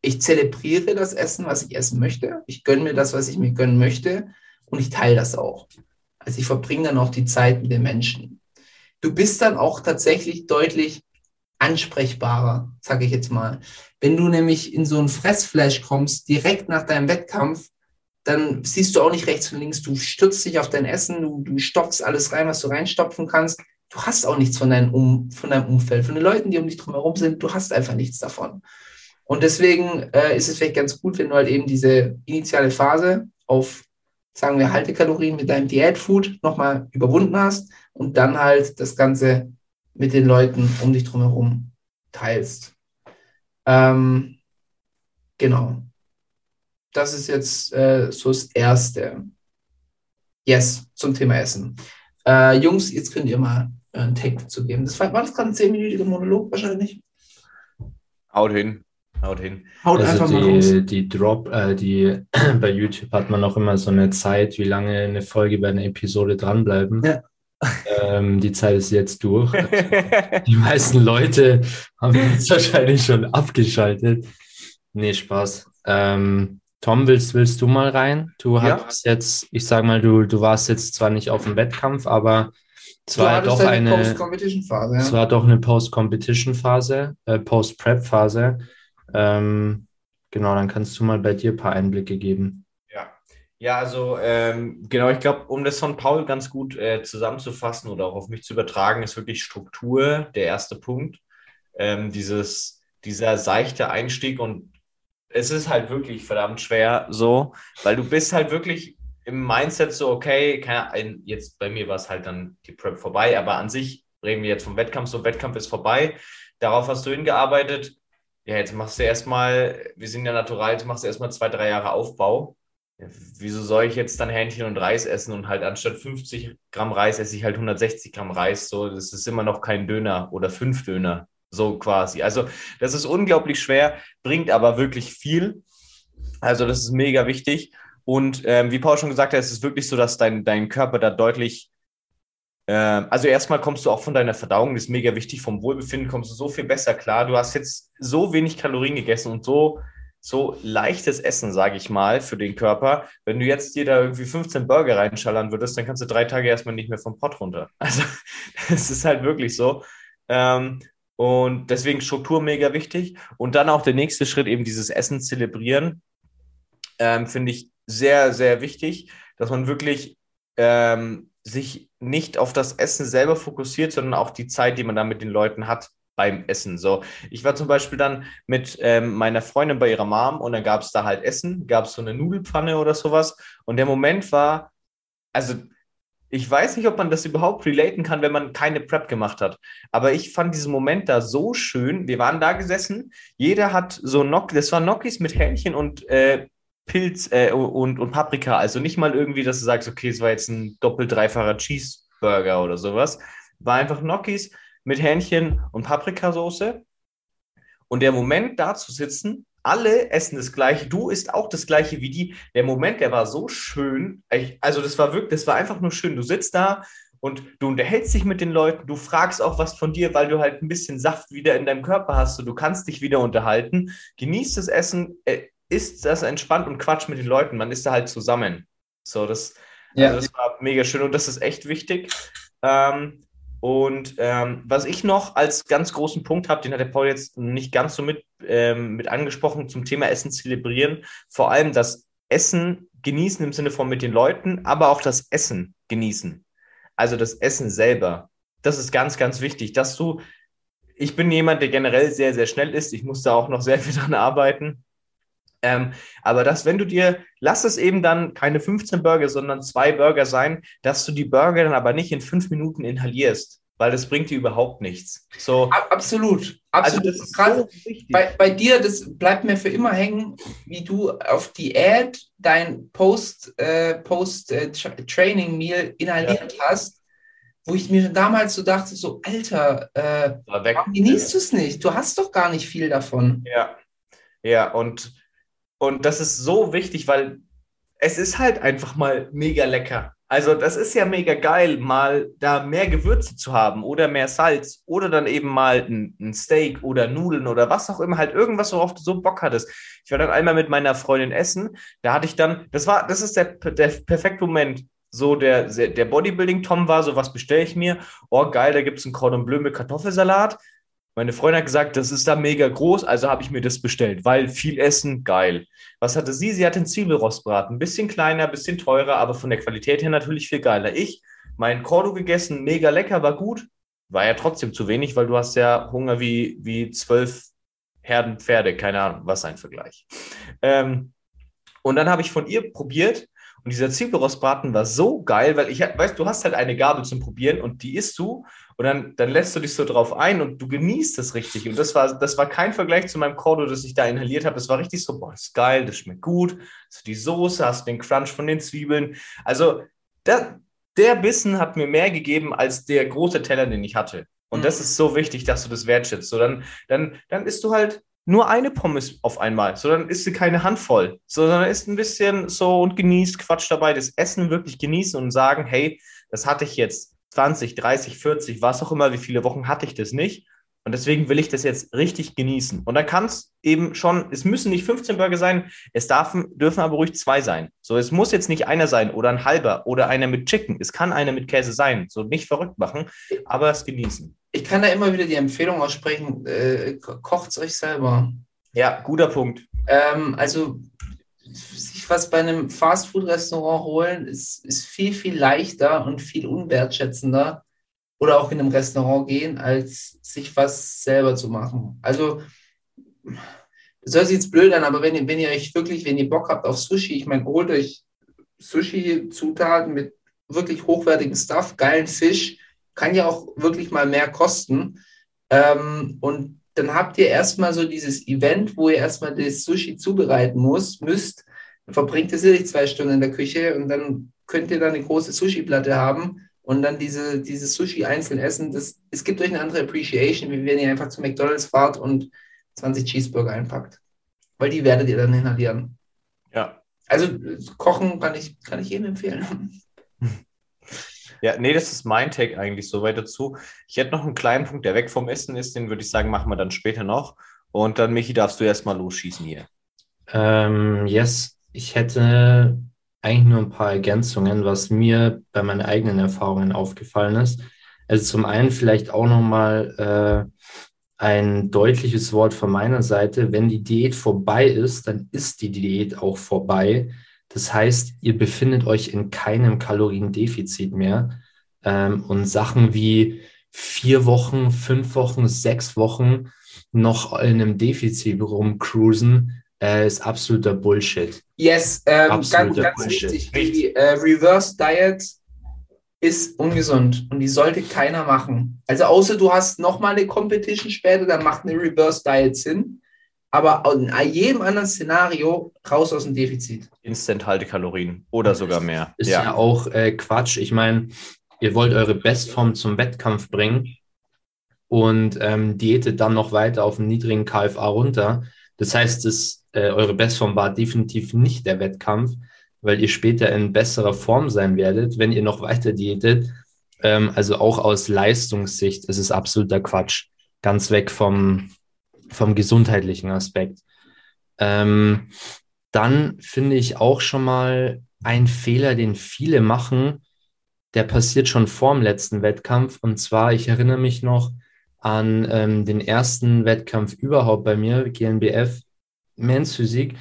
ich zelebriere das Essen, was ich essen möchte. Ich gönne mir das, was ich mir gönnen möchte. Und ich teile das auch. als ich verbringe dann auch die Zeit mit den Menschen. Du bist dann auch tatsächlich deutlich ansprechbarer, sage ich jetzt mal. Wenn du nämlich in so einen Fressflash kommst, direkt nach deinem Wettkampf, dann siehst du auch nicht rechts und links. Du stürzt dich auf dein Essen, du, du stopfst alles rein, was du reinstopfen kannst. Du hast auch nichts von, deinem um, von deinem Umfeld, von den Leuten, die um dich drumherum sind. Du hast einfach nichts davon. Und deswegen äh, ist es vielleicht ganz gut, wenn du halt eben diese initiale Phase auf, sagen wir, Haltekalorien mit deinem Diätfood nochmal überwunden hast und dann halt das Ganze mit den Leuten um dich drumherum teilst. Ähm, genau. Das ist jetzt äh, so das Erste. Yes, zum Thema Essen. Äh, Jungs, jetzt könnt ihr mal äh, einen Take dazu geben. Das war, war das gerade ein zehnminütiger Monolog wahrscheinlich? Haut hin. Haut hin. Haut Also einfach mal raus. die, die Drop, äh, die [clears throat] bei YouTube hat man auch immer so eine Zeit, wie lange eine Folge bei einer Episode dranbleiben. Ja. Ähm, die Zeit ist jetzt durch. [laughs] Die meisten Leute haben jetzt wahrscheinlich schon abgeschaltet. Nee, Spaß. Ähm, Tom, willst, willst du mal rein? Du Ja. hast jetzt, ich sag mal, du, du warst jetzt zwar nicht auf dem Wettkampf, aber es war ja hattest doch eine, Post-Competition-Phase, es ja. war doch eine Post-Competition-Phase, äh, Post-Prep-Phase. Ähm, genau, dann kannst du mal bei dir ein paar Einblicke geben. Ja, ja, also ähm, genau, ich glaube, um das von Paul ganz gut äh, zusammenzufassen oder auch auf mich zu übertragen, ist wirklich Struktur der erste Punkt. Ähm, dieses, dieser seichte Einstieg und es ist halt wirklich verdammt schwer so, weil du bist halt wirklich im Mindset so, okay, keine, ein- jetzt bei mir war es halt dann die Prep vorbei, aber an sich reden wir jetzt vom Wettkampf, so Wettkampf ist vorbei, darauf hast du hingearbeitet, ja, jetzt machst du erstmal, wir sind ja natural, jetzt machst du erstmal zwei, drei Jahre Aufbau. Wieso soll ich jetzt dann Hähnchen und Reis essen und halt anstatt 50 Gramm Reis esse ich halt 160 Gramm Reis? So, das ist immer noch kein Döner oder fünf Döner, so quasi. Also, das ist unglaublich schwer, bringt aber wirklich viel. Also, das ist mega wichtig. Und ähm, wie Paul schon gesagt hat, es ist wirklich so, dass dein, dein Körper da deutlich ähm, also erstmal kommst du auch von deiner Verdauung, das ist mega wichtig, vom Wohlbefinden kommst du so viel besser klar. Du hast jetzt so wenig Kalorien gegessen und so, so leichtes Essen, sage ich mal, für den Körper. Wenn du jetzt dir da irgendwie 15 Burger reinschallern würdest, dann kannst du drei Tage erstmal nicht mehr vom Pott runter. [laughs] Also das ist halt wirklich so. Ähm, und deswegen Struktur mega wichtig. Und dann auch der nächste Schritt, eben dieses Essen zelebrieren, ähm, finde ich sehr, sehr wichtig, dass man wirklich ähm, sich nicht auf das Essen selber fokussiert, sondern auch die Zeit, die man da mit den Leuten hat beim Essen. So, ich war zum Beispiel dann mit ähm, meiner Freundin bei ihrer Mom und dann gab es da halt Essen, gab es so eine Nudelpfanne oder sowas. Und der Moment war, also ich weiß nicht, ob man das überhaupt relaten kann, wenn man keine Prep gemacht hat. Aber ich fand diesen Moment da so schön. Wir waren da gesessen, jeder hat so Gnocchi, das waren Gnocchis mit Hähnchen und äh, Pilz äh, und, und Paprika. Also nicht mal irgendwie, dass du sagst, okay, es war jetzt ein doppelt dreifacher Cheeseburger oder sowas. War einfach Gnocchis mit Hähnchen und Paprikasoße. Und der Moment da zu sitzen, alle essen das Gleiche, du isst auch das Gleiche wie die. Der Moment, der war so schön. Also das war wirklich, das war einfach nur schön. Du sitzt da und du unterhältst dich mit den Leuten, du fragst auch was von dir, weil du halt ein bisschen Saft wieder in deinem Körper hast und du kannst dich wieder unterhalten. Genießt das Essen, äh, isst das entspannt und quatsch mit den Leuten. Man ist da halt zusammen. So, das, Ja. also das war mega schön und das ist echt wichtig. Ähm, und ähm, was ich noch als ganz großen Punkt habe, den hat der Paul jetzt nicht ganz so mit, ähm, mit angesprochen zum Thema Essen zelebrieren, vor allem das Essen genießen im Sinne von mit den Leuten, aber auch das Essen genießen. Also das Essen selber. Das ist ganz, ganz wichtig, dass du, ich bin jemand, der generell sehr, sehr schnell ist. Ich muss da auch noch sehr viel dran arbeiten. Ähm, aber dass, wenn du dir, lass es eben dann keine 15 Burger, sondern zwei Burger sein, dass du die Burger dann aber nicht in fünf Minuten inhalierst, weil das bringt dir überhaupt nichts. So, Ab- Absolut. also Absolut. das ist Gerade so bei, bei dir, das bleibt mir für immer hängen, wie du auf Diät dein Post, äh, Post äh, Tra- Training Meal inhaliert hast, wo ich mir damals so dachte, so Alter, äh, warum genießt du es nicht? Du hast doch gar nicht viel davon. Ja, ja, und, und das ist so wichtig, weil es ist halt einfach mal mega lecker. Also das ist ja mega geil, mal da mehr Gewürze zu haben oder mehr Salz oder dann eben mal ein, ein Steak oder Nudeln oder was auch immer, halt irgendwas, worauf du so Bock hattest. Ich war dann einmal mit meiner Freundin essen, da hatte ich dann, das war, das ist der, der perfekte Moment. so der, der Bodybuilding-Tom war, so was bestelle ich mir. Oh, geil, da gibt es ein Cordon Bleu mit Kartoffelsalat. Meine Freundin hat gesagt, das ist da mega groß, also habe ich mir das bestellt, weil viel Essen, geil. Was hatte sie? Sie hatte einen Zwiebelrostbraten. Ein bisschen kleiner, ein bisschen teurer, aber von der Qualität her natürlich viel geiler. Ich, mein Cordo gegessen, mega lecker, war gut. War ja trotzdem zu wenig, weil du hast ja Hunger wie, wie zwölf Herden Pferde, keine Ahnung, was ein Vergleich. Ähm, und dann habe ich von ihr probiert und dieser Zwiebelrostbraten war so geil, weil ich, weißt du, hast halt eine Gabel zum Probieren und die isst du und dann, dann lässt du dich so drauf ein und du genießt das richtig. Und das war, das war kein Vergleich zu meinem Cordo, das ich da inhaliert habe. Das war richtig so, boah, das ist geil, das schmeckt gut. So die Soße, hast den Crunch von den Zwiebeln. Also der, der Bissen hat mir mehr gegeben als der große Teller, den ich hatte. Und das ist so wichtig, dass du das wertschätzt. So, dann, dann, dann isst du halt nur eine Pommes auf einmal. So, dann isst du keine Handvoll, sondern isst ein bisschen so und genießt Quatsch dabei, das Essen wirklich genießen und sagen, hey, das hatte ich jetzt 20, 30, 40, was auch immer, wie viele Wochen hatte ich das nicht. Und deswegen will ich das jetzt richtig genießen. Und dann kann es eben schon, es müssen nicht 15 Burger sein, es darf, dürfen aber ruhig zwei sein. So, es muss jetzt nicht einer sein oder ein halber oder einer mit Chicken. Es kann einer mit Käse sein. So nicht verrückt machen, aber es genießen. Ich kann da immer wieder die Empfehlung aussprechen, äh, kocht es euch selber. Ja, guter Punkt. Ähm, also sich was bei einem Fastfood-Restaurant holen, ist, ist viel, viel leichter und viel unwertschätzender oder auch in einem Restaurant gehen, als sich was selber zu machen. Also, das hört sich jetzt blöd an, aber wenn ihr, wenn ihr euch wirklich, wenn ihr Bock habt auf Sushi, ich meine, holt euch Sushi-Zutaten mit wirklich hochwertigem Stuff, geilen Fisch, kann ja auch wirklich mal mehr kosten. Ähm, und dann habt ihr erstmal so dieses Event, wo ihr erstmal das Sushi zubereiten muss, müsst, dann verbringt ihr sicherlich zwei Stunden in der Küche und dann könnt ihr da eine große Sushi-Platte haben und dann diese, dieses Sushi einzeln essen. Das, es gibt euch eine andere Appreciation, wie wenn ihr einfach zu McDonalds fahrt und 20 Cheeseburger einpackt. Weil die werdet ihr dann inhalieren. Ja. Also kochen kann ich, kann ich jedem empfehlen. [laughs] Ja, nee, das ist mein Take eigentlich soweit dazu. Ich hätte noch einen kleinen Punkt, der weg vom Essen ist, den würde ich sagen, machen wir dann später noch. Und dann, Michi, darfst du erstmal losschießen hier. Ähm, yes, ich hätte eigentlich nur ein paar Ergänzungen, was mir bei meinen eigenen Erfahrungen aufgefallen ist. Also zum einen vielleicht auch nochmal äh, ein deutliches Wort von meiner Seite. Wenn die Diät vorbei ist, dann ist die Diät auch vorbei. Das heißt, ihr befindet euch in keinem Kaloriendefizit mehr. Ähm, und Sachen wie vier Wochen, fünf Wochen, sechs Wochen noch in einem Defizit rumcruisen, äh, ist absoluter Bullshit. Yes, ähm, ganz, ganz wichtig. Die äh, Reverse Diet ist ungesund und die sollte keiner machen. Also außer du hast nochmal eine Competition später, dann macht eine Reverse Diet Sinn aber in jedem anderen Szenario raus aus dem Defizit. Instant-Haltekalorien oder sogar mehr. Ist ja, ja auch äh, Quatsch. Ich meine, ihr wollt eure Bestform zum Wettkampf bringen und ähm, diätet dann noch weiter auf einen niedrigen KFA runter. Das heißt, das, äh, eure Bestform war definitiv nicht der Wettkampf, weil ihr später in besserer Form sein werdet, wenn ihr noch weiter diätet. Ähm, also auch aus Leistungssicht ist es absoluter Quatsch. Ganz weg vom, vom gesundheitlichen Aspekt. Ähm, dann finde ich auch schon mal ein Fehler, den viele machen, der passiert schon vor dem letzten Wettkampf. Und zwar, ich erinnere mich noch an ähm, den ersten Wettkampf überhaupt bei mir, GNBF Men's Physik,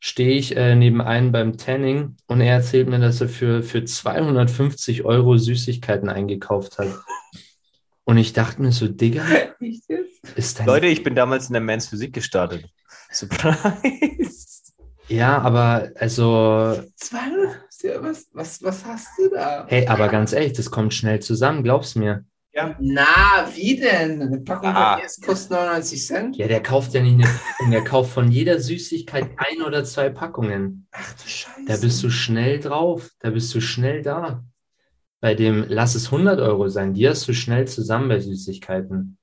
stehe ich äh, neben einem beim Tanning und er erzählt mir, dass er für, für 250 Euro Süßigkeiten eingekauft hat. Und ich dachte mir so, Digga, [laughs] ist dein Leute, ich bin damals in der Mans Physik gestartet. [laughs] Surprise. Ja, aber also. Was, was, was hast du da? Hey, aber ganz ehrlich, das kommt schnell zusammen, glaub's mir. Ja. Na, wie denn? Eine Packung ah. kostet 99 Cent? Ja, der kauft ja nicht eine Packung, der kauft von jeder Süßigkeit ein oder zwei Packungen. Ach du Scheiße. Da bist du schnell drauf, da bist du schnell da bei dem, lass es 100 Euro sein, die hast du schnell zusammen bei Süßigkeiten.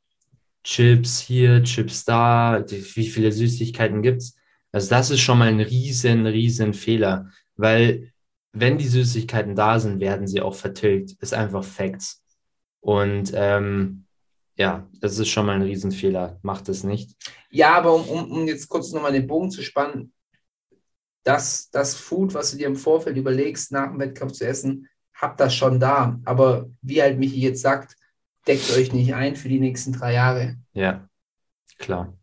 Chips hier, Chips da, wie viele Süßigkeiten gibt es? Also das ist schon mal ein riesen, riesen Fehler, weil wenn die Süßigkeiten da sind, werden sie auch vertilgt. Ist einfach Facts. Und ähm, ja, das ist schon mal ein Riesenfehler. Macht es nicht. Ja, aber um, um, um jetzt kurz nochmal den Bogen zu spannen, das, das Food, was du dir im Vorfeld überlegst, nach dem Wettkampf zu essen, habt das schon da. Aber wie halt Michi jetzt sagt, deckt euch nicht ein für die nächsten drei Jahre. Ja, klar.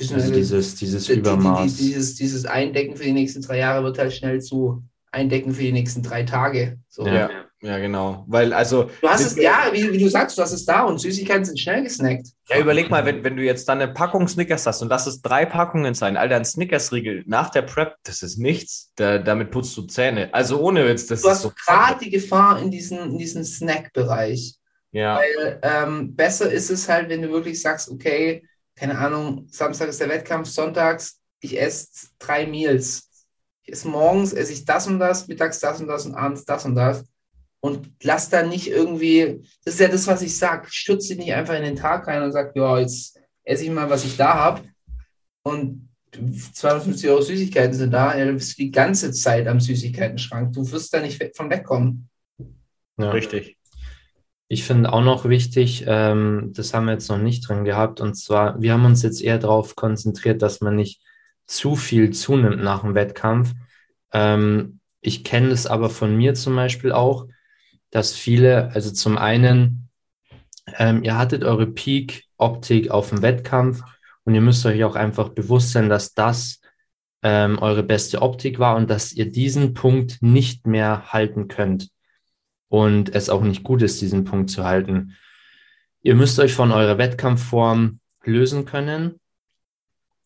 Also wir, dieses, dieses die- die- die- Übermaß. Dieses, dieses Eindecken für die nächsten drei Jahre wird halt schnell zu Eindecken für die nächsten drei Tage. So. Ja. Ja, ja, genau. Weil, also, Du hast es, ja, wie, wie du sagst, du hast es da und Süßigkeiten sind schnell gesnackt. Ja, überleg mal, wenn, wenn du jetzt dann eine Packung Snickers hast und lass es drei Packungen sein, Alter, ein Snickers-Riegel nach der Prep, das ist nichts. Da, damit putzt du Zähne. Also ohne Witz, das Du ist hast so. gerade die Gefahr in diesen, in diesen Snack-Bereich. Ja, Weil ähm, besser ist es halt, wenn du wirklich sagst, okay, keine Ahnung, Samstag ist der Wettkampf, sonntags, ich esse drei Meals. Ich esse morgens, esse ich das und das, mittags das und das und abends das und das. Und lass da nicht irgendwie, das ist ja das, was ich sage, stürze dich nicht einfach in den Tag rein und sag, ja, jetzt esse ich mal, was ich da habe. Und 250 Euro Süßigkeiten sind da, ja, du bist die ganze Zeit am Süßigkeiten-Schrank. Du wirst da nicht weg- von wegkommen. Ja. richtig. Ich finde auch noch wichtig, ähm, das haben wir jetzt noch nicht drin gehabt, und zwar, wir haben uns jetzt eher darauf konzentriert, dass man nicht zu viel zunimmt nach dem Wettkampf. Ähm, ich kenne das aber von mir zum Beispiel auch, dass viele, also zum einen, ähm, ihr hattet eure Peak-Optik auf dem Wettkampf und ihr müsst euch auch einfach bewusst sein, dass das ähm, eure beste Optik war und dass ihr diesen Punkt nicht mehr halten könnt und es auch nicht gut ist, diesen Punkt zu halten. Ihr müsst euch von eurer Wettkampfform lösen können,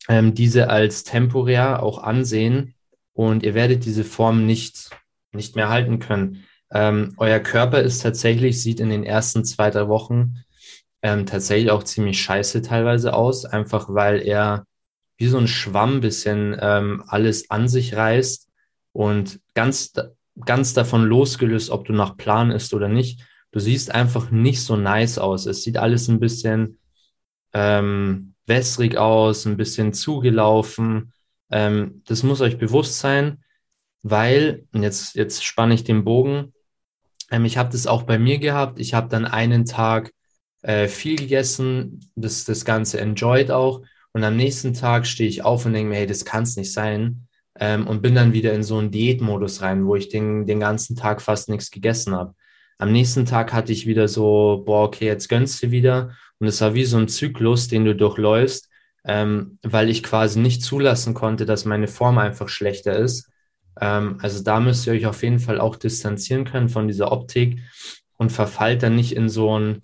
ähm, diese als temporär auch ansehen und ihr werdet diese Form nicht, nicht mehr halten können. Ähm, euer Körper ist tatsächlich, sieht in den ersten zwei, drei Wochen ähm, tatsächlich auch ziemlich scheiße teilweise aus, einfach weil er wie so ein Schwamm bisschen ähm, alles an sich reißt und ganz, ganz davon losgelöst, ob du nach Plan ist oder nicht. Du siehst einfach nicht so nice aus. Es sieht alles ein bisschen ähm, wässrig aus, ein bisschen zugelaufen. Ähm, das muss euch bewusst sein, weil, und jetzt, jetzt spanne ich den Bogen, ähm, ich habe das auch bei mir gehabt. Ich habe dann einen Tag äh, viel gegessen, das, das Ganze enjoyed auch. Und am nächsten Tag stehe ich auf und denke mir, hey, das kann es nicht sein. Ähm, und bin dann wieder in so einen Diätmodus rein, wo ich den, den ganzen Tag fast nichts gegessen habe. Am nächsten Tag hatte ich wieder so, boah, okay, jetzt gönnst du wieder. Und es war wie so ein Zyklus, den du durchläufst, ähm, weil ich quasi nicht zulassen konnte, dass meine Form einfach schlechter ist. Ähm, also da müsst ihr euch auf jeden Fall auch distanzieren können von dieser Optik und verfallt dann nicht in so ein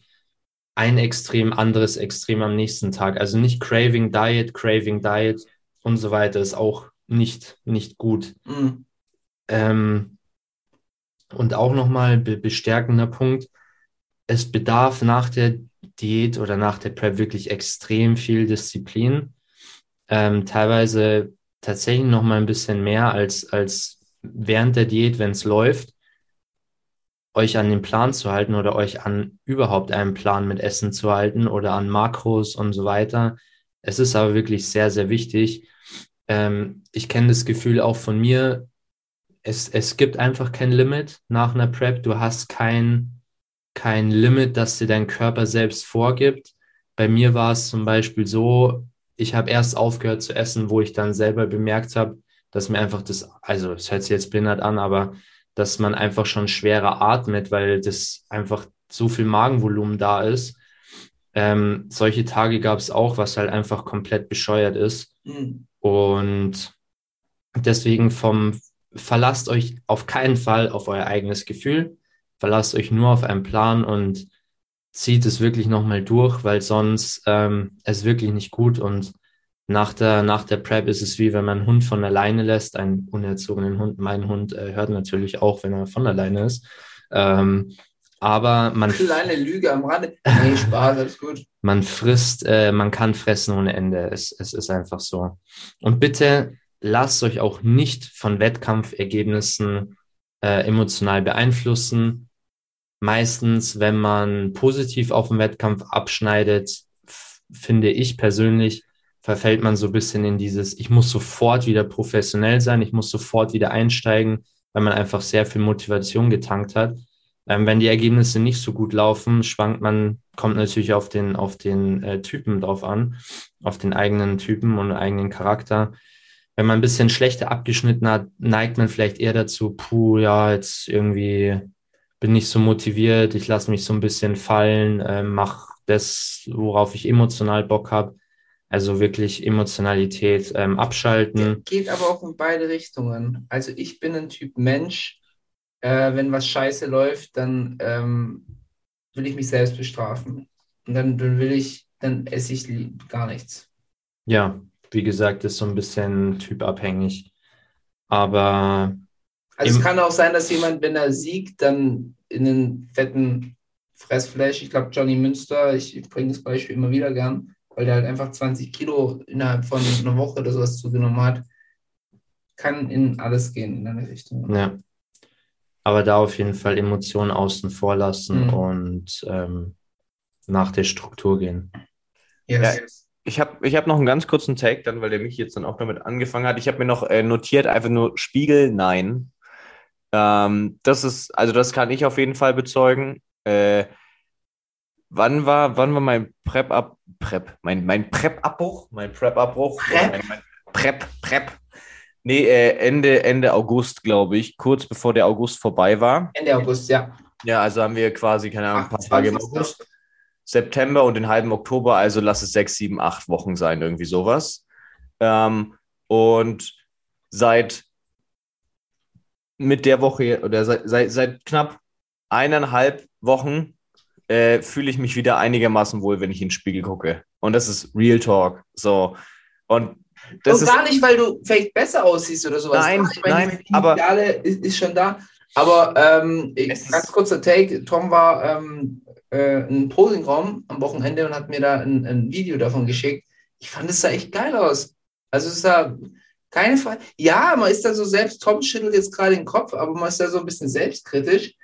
ein Extrem, anderes Extrem am nächsten Tag. Also nicht Craving Diet, Craving Diet und so weiter ist auch nicht, nicht gut. Mhm. Ähm, und auch nochmal be bestärkender Punkt, es bedarf nach der Diät oder nach der Prep wirklich extrem viel Disziplin. Ähm, teilweise tatsächlich nochmal ein bisschen mehr als, als während der Diät, wenn es läuft, euch an den Plan zu halten oder euch an überhaupt einen Plan mit Essen zu halten oder an Makros und so weiter. Es ist aber wirklich sehr, sehr wichtig. Ähm, ich kenne das Gefühl auch von mir, es, es gibt einfach kein Limit nach einer Prep. Du hast kein, kein Limit, das dir dein Körper selbst vorgibt. Bei mir war es zum Beispiel so, ich habe erst aufgehört zu essen, wo ich dann selber bemerkt habe, dass mir einfach das, also es hört sich jetzt blindert an, aber dass man einfach schon schwerer atmet, weil das einfach so viel Magenvolumen da ist. Ähm, solche Tage gab es auch, was halt einfach komplett bescheuert ist. Mhm. Und deswegen vom, verlasst euch auf keinen Fall auf euer eigenes Gefühl, verlasst euch nur auf einen Plan und zieht es wirklich nochmal durch, weil sonst ähm, es wirklich nicht gut und nach der, nach der Prep ist es wie wenn man einen Hund von alleine lässt, einen unerzogenen Hund. Mein Hund äh, hört natürlich auch, wenn er von alleine ist. Ähm, aber man, [laughs] Kleine Lüge am Rande. [laughs] Nee, Spaß, alles gut. man frisst, äh, man kann fressen ohne Ende. Es, es ist einfach so. Und bitte lasst euch auch nicht von Wettkampfergebnissen äh, emotional beeinflussen. Meistens, wenn man positiv auf dem Wettkampf abschneidet, finde ich persönlich, verfällt man so ein bisschen in dieses, ich muss sofort wieder professionell sein, ich muss sofort wieder einsteigen, weil man einfach sehr viel Motivation getankt hat. Ähm, wenn die Ergebnisse nicht so gut laufen, schwankt man, kommt natürlich auf den, auf den äh, Typen drauf an, auf den eigenen Typen und eigenen Charakter. Wenn man ein bisschen schlechter abgeschnitten hat, neigt man vielleicht eher dazu, puh, ja, jetzt irgendwie bin nicht so motiviert, ich lasse mich so ein bisschen fallen, äh, mache das, worauf ich emotional Bock habe. Also wirklich Emotionalität ähm, abschalten. Geht aber auch in beide Richtungen. Also ich bin ein Typ Mensch, äh, wenn was scheiße läuft, dann ähm, will ich mich selbst bestrafen. Und dann, dann will ich, dann esse ich gar nichts. Ja, wie gesagt, ist so ein bisschen typabhängig. Aber Also es Im- kann auch sein, dass jemand, wenn er siegt, dann in einen fetten Fressflash, ich glaube Johnny Münster, ich bringe das Beispiel immer wieder gern, weil der halt einfach 20 Kilo innerhalb von einer Woche oder sowas zugenommen hat, kann in alles gehen in eine Richtung. ja. Aber da auf jeden Fall Emotionen außen vor lassen Mhm. und ähm, nach der Struktur gehen. Yes. Ich habe ich hab noch einen ganz kurzen Take, dann, weil der mich jetzt dann auch damit angefangen hat. Ich habe mir noch äh, notiert, einfach nur Spiegel, nein. Ähm, das ist, also das kann ich auf jeden Fall bezeugen. Äh, wann war, wann war mein Prep ab Prep, mein, mein Prep-Abbruch? Mein Prep-Abbruch? Prep? Mein, mein Prep, Prep. Nee, äh, Ende, Ende August, glaube ich, kurz bevor der August vorbei war. Ende August, ja. Ja, also haben wir quasi, keine Ahnung, ein paar 28. Tage im August, September und den halben Oktober, also lass es sechs, sieben, acht Wochen sein, irgendwie sowas. Ähm, und seit mit der Woche oder seit, seit, seit knapp eineinhalb Wochen äh, fühle ich mich wieder einigermaßen wohl, wenn ich in den Spiegel gucke. Und das ist Real Talk. So. Und das und ist. gar nicht, weil du vielleicht besser aussiehst oder sowas. Nein, ich meine, nein, die aber- Ideale ist, ist schon da. Aber ähm, ist- ganz kurzer Take, Tom war ähm, äh, im Posingraum am Wochenende und hat mir da ein, ein Video davon geschickt. Ich fand es sah echt geil aus. Also es sah keine Frage. Ja, man ist da so selbst, Tom schüttelt jetzt gerade den Kopf, aber man ist da so ein bisschen selbstkritisch.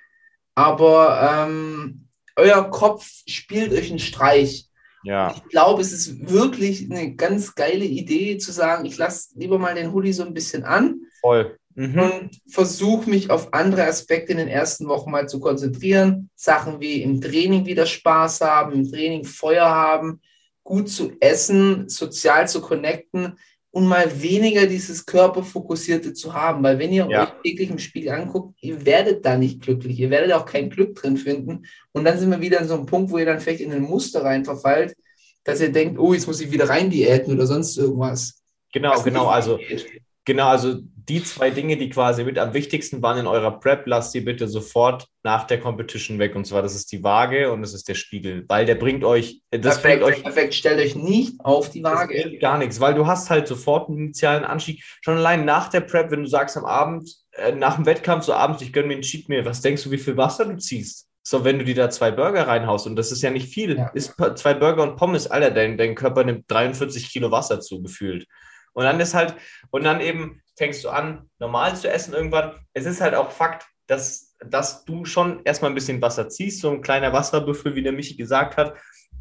Aber ähm, euer Kopf spielt euch einen Streich. Ja. Ich glaube, es ist wirklich eine ganz geile Idee zu sagen, ich lasse lieber mal den Hoodie so ein bisschen an Voll. Mhm. und versuche mich auf andere Aspekte in den ersten Wochen mal zu konzentrieren. Sachen wie im Training wieder Spaß haben, im Training Feuer haben, gut zu essen, sozial zu connecten und mal weniger dieses Körperfokussierte zu haben. Weil wenn ihr Ja. euch täglich im Spiegel anguckt, ihr werdet da nicht glücklich. Ihr werdet auch kein Glück drin finden. Und dann sind wir wieder in so einem Punkt, wo ihr dann vielleicht in ein Muster rein verfallt, dass ihr denkt, oh, jetzt muss ich wieder rein diäten oder sonst irgendwas. Genau, genau. Also geht. Genau, also die zwei Dinge, die quasi mit am wichtigsten waren in eurer Prep, lasst die bitte sofort nach der Competition weg. Und zwar, das ist die Waage und das ist der Spiegel, weil der bringt euch, das perfekt, bringt euch perfekt. Stellt euch nicht auf die das Waage. gar nichts, weil du hast halt sofort einen initialen Anstieg. Schon allein nach der Prep, wenn du sagst am Abend, äh, nach dem Wettkampf, so abends, ich gönne mir einen Cheat Meal, was denkst du, wie viel Wasser du ziehst? So, wenn du dir da zwei Burger reinhaust, und das ist ja nicht viel, Ja. ist zwei Burger und Pommes, Alter, dein, dein Körper nimmt 43 Kilo Wasser zu, gefühlt. Und dann ist halt, und dann eben fängst du an, normal zu essen irgendwann. Es ist halt auch Fakt, dass, dass du schon erstmal ein bisschen Wasser ziehst, so ein kleiner Wasserbüffel, wie der Michi gesagt hat.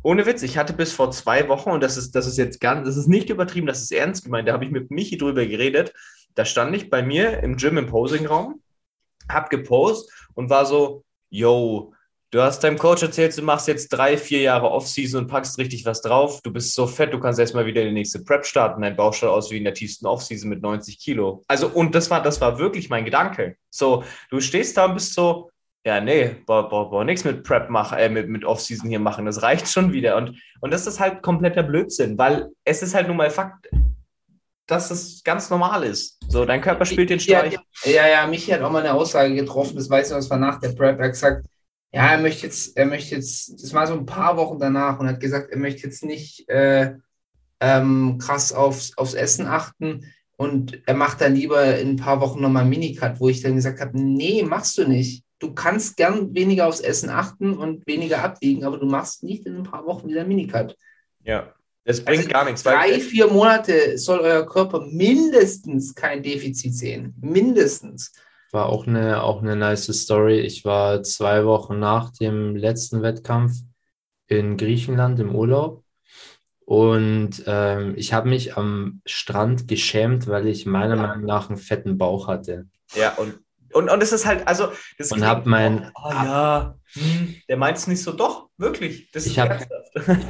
Ohne Witz, ich hatte bis vor zwei Wochen, und das ist, das ist jetzt ganz, das ist nicht übertrieben, das ist ernst gemeint, da habe ich mit Michi drüber geredet. Da stand ich bei mir im Gym im Posingraum, hab gepostet und war so, yo, du hast deinem Coach erzählt, du machst jetzt drei, vier Jahre Offseason und packst richtig was drauf. Du bist so fett, du kannst erstmal wieder die nächste Prep starten. Dein Bauch schaut aus wie in der tiefsten Offseason mit 90 Kilo. Also, und das war, das war wirklich mein Gedanke. So, du stehst da und bist so, ja, nee, boah, boah, boah, nichts mit Prep machen, äh, mit, mit Offseason hier machen, das reicht schon wieder. Und, und das ist halt kompletter Blödsinn, weil es ist halt nun mal Fakt, dass es ganz normal ist. So, dein Körper spielt den Ja, Streich. ja, ja, Michi hat auch mal eine Aussage getroffen, das weiß ich das war nach der Prep. Er hat gesagt, ja, er möchte jetzt, er möchte jetzt, das war so ein paar Wochen danach und hat gesagt, er möchte jetzt nicht äh, ähm, krass aufs, aufs Essen achten und er macht dann lieber in ein paar Wochen nochmal Minicut, wo ich dann gesagt habe, nee, machst du nicht. Du kannst gern weniger aufs Essen achten und weniger abwiegen, aber du machst nicht in ein paar Wochen wieder Minicut. Ja, das bringt Also gar nichts. Drei, vier Monate soll euer Körper mindestens kein Defizit sehen. Mindestens. War auch eine, auch eine nice Story. Ich war zwei Wochen nach dem letzten Wettkampf in Griechenland im Urlaub und ähm, ich habe mich am Strand geschämt, weil ich meiner Meinung nach einen fetten Bauch hatte. Ja, und, und, und es ist halt, also, das Und klingt- hab mein- Oh, ja, hm, der meint es nicht so, doch, wirklich. Das Ich ist hab-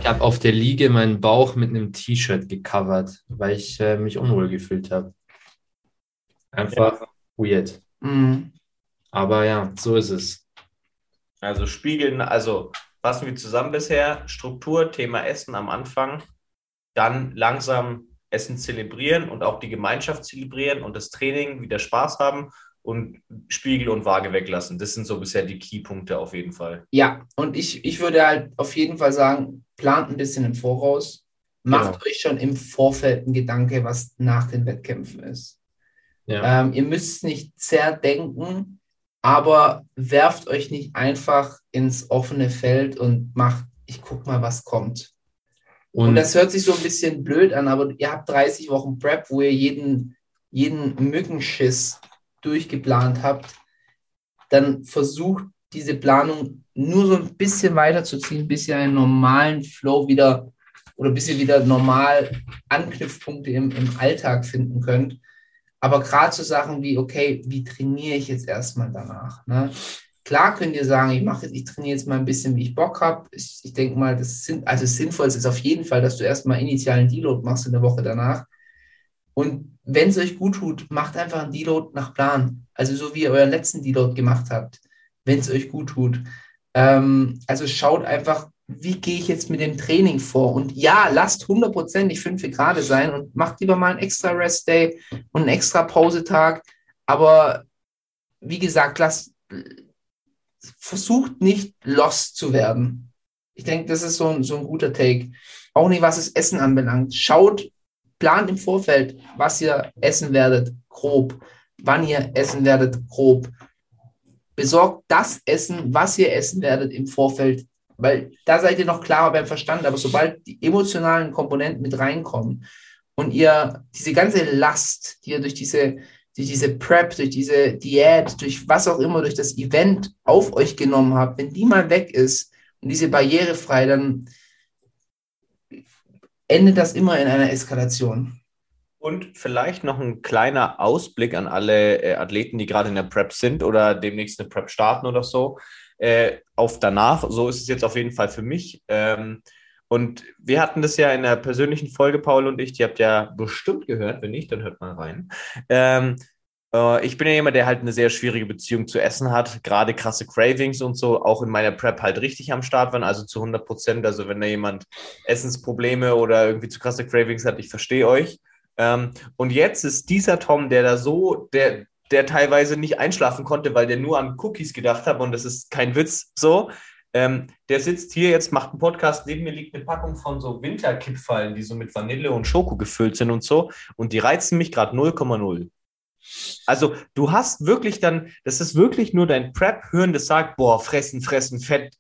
habe auf der Liege meinen Bauch mit einem T-Shirt gecovert, weil ich äh, mich unwohl gefühlt habe. Einfach weird. Mhm. Aber ja, so ist es. Also spiegeln, also fassen wir zusammen bisher. Struktur, Thema Essen am Anfang, dann langsam Essen zelebrieren und auch die Gemeinschaft zelebrieren und das Training wieder Spaß haben und Spiegel und Waage weglassen. Das sind so bisher die Keypunkte auf jeden Fall. Ja, und ich, ich würde halt auf jeden Fall sagen, plant ein bisschen im Voraus. Macht Genau. euch schon im Vorfeld einen Gedanke, was nach den Wettkämpfen ist. Ja. Ähm, ihr müsst nicht zerdenken, aber werft euch nicht einfach ins offene Feld und macht, ich guck mal, was kommt. Und, Und das hört sich so ein bisschen blöd an, aber ihr habt 30 Wochen Prep, wo ihr jeden, jeden Mückenschiss durchgeplant habt. Dann versucht diese Planung nur so ein bisschen weiterzuziehen, bis ihr einen normalen Flow wieder oder bis ihr wieder normal Anknüpfpunkte im, im Alltag finden könnt. Aber gerade so Sachen wie, okay, wie trainiere ich jetzt erstmal danach? Ne? Klar könnt ihr sagen, ich mache ich trainiere jetzt mal ein bisschen, wie ich Bock habe. Ich, ich denke mal, das sind, also sinnvoll ist auf jeden Fall, dass du erstmal initialen Deload machst in der Woche danach. Und wenn es euch gut tut, macht einfach einen Deload nach Plan. Also so wie ihr euren letzten Deload gemacht habt, wenn es euch gut tut. Ähm, also schaut einfach, wie gehe ich jetzt mit dem Training vor? Und ja, lasst hundertprozentig fünf Grad sein und macht lieber mal einen extra Rest Day und einen extra Pausetag. Aber wie gesagt, lasst, versucht nicht lost zu werden. Ich denke, das ist so ein, so ein guter Take. Auch nicht, was das Essen anbelangt. Schaut, plant im Vorfeld, was ihr essen werdet, grob. Wann ihr essen werdet, grob. Besorgt das Essen, was ihr essen werdet im Vorfeld, weil da seid ihr noch klarer beim Verstand. Aber sobald die emotionalen Komponenten mit reinkommen und ihr diese ganze Last, die ihr durch diese, durch diese Prep, durch diese Diät, durch was auch immer, durch das Event auf euch genommen habt, wenn die mal weg ist und diese barrierefrei, dann endet das immer in einer Eskalation. Und vielleicht noch ein kleiner Ausblick an alle äh, Athleten, die gerade in der Prep sind oder demnächst eine Prep starten oder so, äh, auf danach. So ist es jetzt auf jeden Fall für mich. Ähm, und wir hatten das ja in der persönlichen Folge, Paul und ich, die habt ja bestimmt gehört. Wenn nicht, dann hört mal rein. Ähm, äh, ich bin ja jemand, der halt eine sehr schwierige Beziehung zu Essen hat, gerade krasse Cravings und so, auch in meiner Prep halt richtig am Start waren, also zu 100 Prozent. Also wenn da jemand Essensprobleme oder irgendwie zu krasse Cravings hat, ich verstehe euch. Ähm, und jetzt ist dieser Tom, der da so, der, der teilweise nicht einschlafen konnte, weil der nur an Cookies gedacht hat und das ist kein Witz so. Ähm, der sitzt hier jetzt, macht einen Podcast, neben mir liegt eine Packung von so Winterkipfallen, die so mit Vanille und Schoko gefüllt sind und so und die reizen mich gerade 0,0. Also du hast wirklich dann, das ist wirklich nur dein Prep-Hirn, das sagt, boah, fressen, fressen, Fett,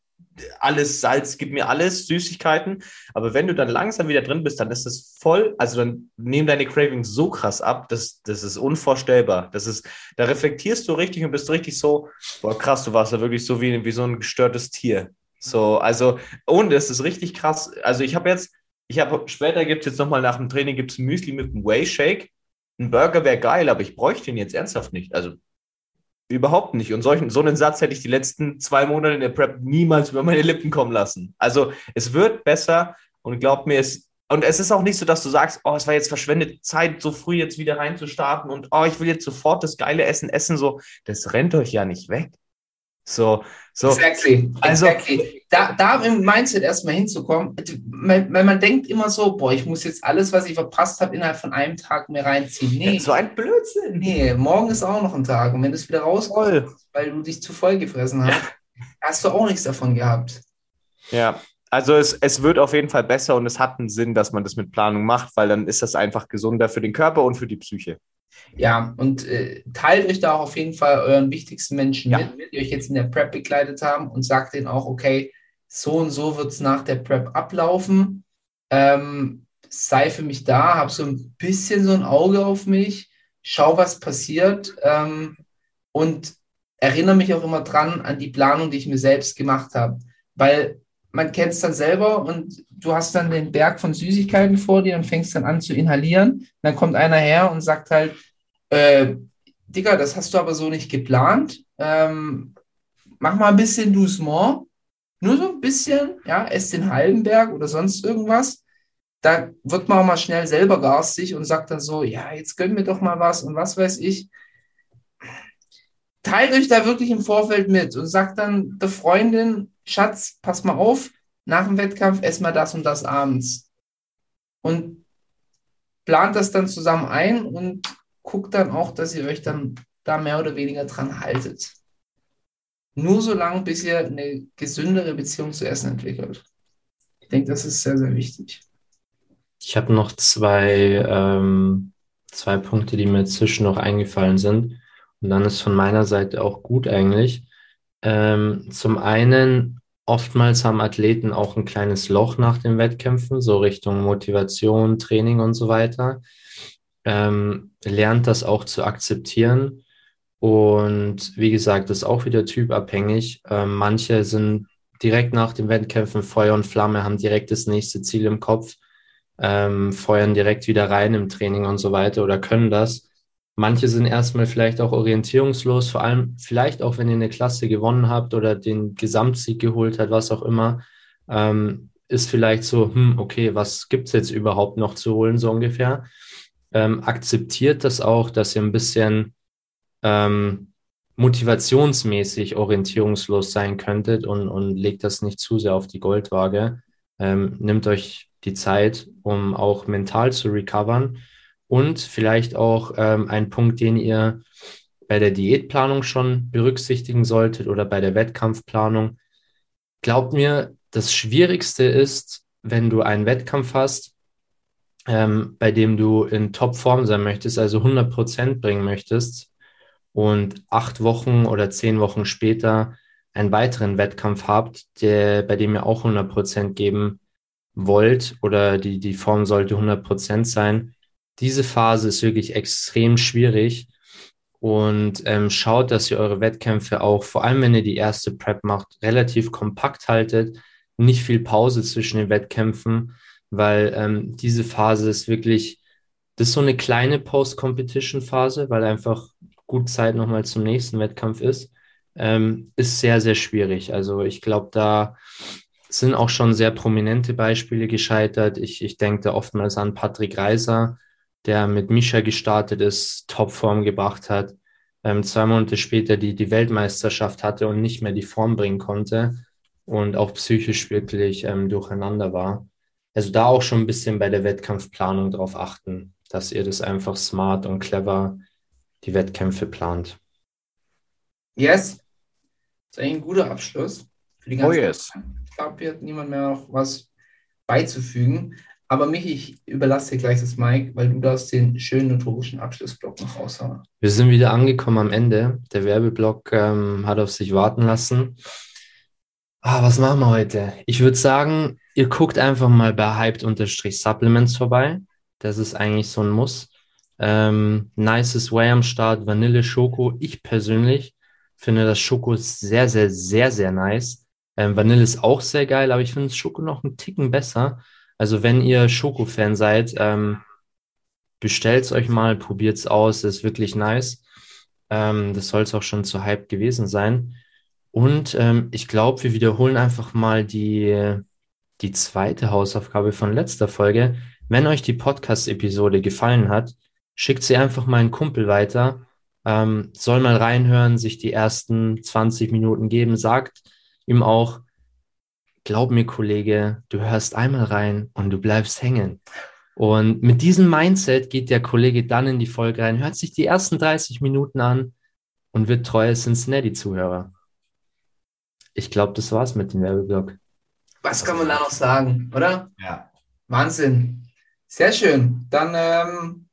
alles Salz, gib mir alles, Süßigkeiten. Aber wenn du dann langsam wieder drin bist, dann ist es voll, also dann nehmen deine Cravings so krass ab, das, das ist unvorstellbar. Das ist, da reflektierst du richtig und bist richtig so, boah, krass, du warst da wirklich so wie, wie so ein gestörtes Tier. So, also, und das ist richtig krass. Also ich habe jetzt, ich habe, später gibt es jetzt nochmal nach dem Training, gibt es Müsli mit einem Whey-Shake. Ein Burger wäre geil, aber ich bräuchte ihn jetzt ernsthaft nicht. Also Überhaupt nicht. Und solchen, so einen Satz hätte ich die letzten zwei Monate in der Prep niemals über meine Lippen kommen lassen. Also es wird besser und glaub mir, es, und es ist auch nicht so, dass du sagst, oh, es war jetzt verschwendete Zeit, so früh jetzt wieder reinzustarten und oh, ich will jetzt sofort das geile Essen essen. So, das rennt euch ja nicht weg. So, so. Exactly. Also- exactly. Da, da im Mindset erstmal hinzukommen, weil, man denkt immer so, boah, ich muss jetzt alles, was ich verpasst habe, innerhalb von einem Tag mir reinziehen. Nee, So ein Blödsinn. nee, morgen ist auch noch ein Tag. Und wenn du es wieder rauskommst, Voll. weil du dich zu voll gefressen hast, hast du auch nichts davon gehabt. Ja, also es, es wird auf jeden Fall besser und es hat einen Sinn, dass man das mit Planung macht, weil dann ist das einfach gesunder für den Körper und für die Psyche. Ja, und äh, teilt euch da auch auf jeden Fall euren wichtigsten Menschen Ja. mit, die euch jetzt in der Prep begleitet haben und sagt denen auch, okay, so und so wird es nach der Prep ablaufen. Ähm, sei für mich da, hab so ein bisschen so ein Auge auf mich, schau, was passiert ähm, und erinnere mich auch immer dran an die Planung, die ich mir selbst gemacht habe. Weil man kennt es dann selber und du hast dann den Berg von Süßigkeiten vor dir und fängst dann an zu inhalieren. Dann kommt einer her und sagt halt, äh, Digga, das hast du aber so nicht geplant. Ähm, mach mal ein bisschen Doucement. Nur so ein bisschen, ja, ess den halben Berg oder sonst irgendwas. Da wird man auch mal schnell selber garstig und sagt dann so, ja, jetzt gönn mir doch mal was und was weiß ich. Teilt euch da wirklich im Vorfeld mit und sagt dann der Freundin, Schatz, pass mal auf, nach dem Wettkampf ess mal das und das abends. Und plant das dann zusammen ein und guckt dann auch, dass ihr euch dann da mehr oder weniger dran haltet. Nur so lange, bis ihr eine gesündere Beziehung zu Essen entwickelt. Ich denke, das ist sehr, sehr wichtig. Ich habe noch zwei, ähm, zwei Punkte, die mir zwischen noch eingefallen sind. Und dann ist von meiner Seite auch gut eigentlich. Ähm, zum einen, oftmals haben Athleten auch ein kleines Loch nach den Wettkämpfen, so Richtung Motivation, Training und so weiter. Ähm, lernt das auch zu akzeptieren. Und wie gesagt, das ist auch wieder typabhängig. Ähm, manche sind direkt nach den Wettkämpfen Feuer und Flamme, haben direkt das nächste Ziel im Kopf, ähm, feuern direkt wieder rein im Training und so weiter oder können das. Manche sind erstmal vielleicht auch orientierungslos, vor allem vielleicht auch, wenn ihr eine Klasse gewonnen habt oder den Gesamtsieg geholt habt, was auch immer, ähm, ist vielleicht so, hm, okay, was gibt es jetzt überhaupt noch zu holen, so ungefähr. Ähm, akzeptiert das auch, dass ihr ein bisschen ähm, motivationsmäßig orientierungslos sein könntet und, und legt das nicht zu sehr auf die Goldwaage. Ähm, nimmt euch die Zeit, um auch mental zu recovern und vielleicht auch ähm, ein Punkt, den ihr bei der Diätplanung schon berücksichtigen solltet oder bei der Wettkampfplanung. Glaubt mir, das Schwierigste ist, wenn du einen Wettkampf hast, ähm, bei dem du in Topform sein möchtest, also 100 Prozent bringen möchtest und acht Wochen oder zehn Wochen später einen weiteren Wettkampf habt, der, bei dem ihr auch 100 Prozent geben wollt oder die, die Form sollte 100 Prozent sein, diese Phase ist wirklich extrem schwierig und ähm, schaut, dass ihr eure Wettkämpfe auch, vor allem wenn ihr die erste Prep macht, relativ kompakt haltet, nicht viel Pause zwischen den Wettkämpfen, weil ähm, diese Phase ist wirklich, das ist so eine kleine Post-Competition-Phase, weil einfach gut Zeit nochmal zum nächsten Wettkampf ist, ähm, ist sehr, sehr schwierig. Also ich glaube, da sind auch schon sehr prominente Beispiele gescheitert. Ich, ich denke da oftmals an Patrick Reiser, der mit Mischa gestartet ist, Topform gebracht hat, ähm, zwei Monate später die, die Weltmeisterschaft hatte und nicht mehr die Form bringen konnte und auch psychisch wirklich ähm, durcheinander war. Also da auch schon ein bisschen bei der Wettkampfplanung darauf achten, dass ihr das einfach smart und clever die Wettkämpfe plant. Yes. Das ist eigentlich ein guter Abschluss für die ganze Oh yes. Ich glaube, hier hat niemand mehr noch was beizufügen. Aber Michi, ich überlasse dir gleich das Mic, weil du darfst den schönen notorischen Abschlussblock noch raushauen. Wir sind wieder angekommen am Ende. Der Werbeblock ähm, hat auf sich warten lassen. Ah, was machen wir heute? Ich würde sagen, ihr guckt einfach mal bei Hyped-Supplements vorbei. Das ist eigentlich so ein Muss. Ähm, nices Way am Start, Vanille Schoko. Ich persönlich finde das Schoko sehr, sehr, sehr, sehr nice. Ähm, Vanille ist auch sehr geil, aber ich finde das Schoko noch einen Ticken besser. Also wenn ihr Schoko-Fan seid, ähm, bestellt es euch mal, probiert es aus, ist wirklich nice. Ähm, das soll es auch schon zu Hype gewesen sein. Und ähm, ich glaube, wir wiederholen einfach mal die, die zweite Hausaufgabe von letzter Folge. Wenn euch die Podcast-Episode gefallen hat, schickt sie einfach mal einen Kumpel weiter. Ähm, soll mal reinhören, sich die ersten 20 Minuten geben, sagt ihm auch, glaub mir, Kollege, du hörst einmal rein und du bleibst hängen. Und mit diesem Mindset geht der Kollege dann in die Folge rein, hört sich die ersten 30 Minuten an und wird treuer Cincinnati-Zuhörer. Ich glaube, das war's mit dem Werbeblock. Was kann man da noch sagen, oder? Ja. Wahnsinn. Sehr schön. Dann ähm,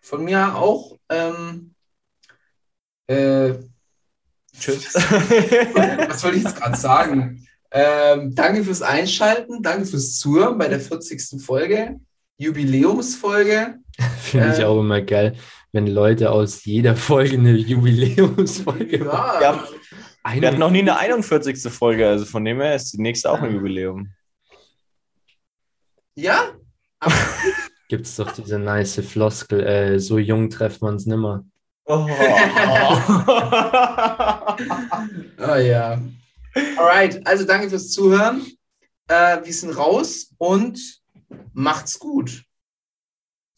von mir auch. Ähm, äh, Tschüss. [laughs] was soll ich jetzt gerade sagen? Ähm, danke fürs Einschalten, danke fürs Zuhören bei der 40. Folge, Jubiläumsfolge. [laughs] Finde ich Ähm. auch immer geil, wenn Leute aus jeder Folge eine Jubiläumsfolge machen. Ja, Ja, Wir hatten noch nie eine 41. Folge, also von dem her ist die nächste auch ein Jubiläum. ja? [laughs] Gibt es doch diese nice Floskel, äh, so jung treffen wir uns nimmer. Oh. Oh [laughs] ja. Alright, also danke fürs Zuhören. Äh, wir sind raus und macht's gut.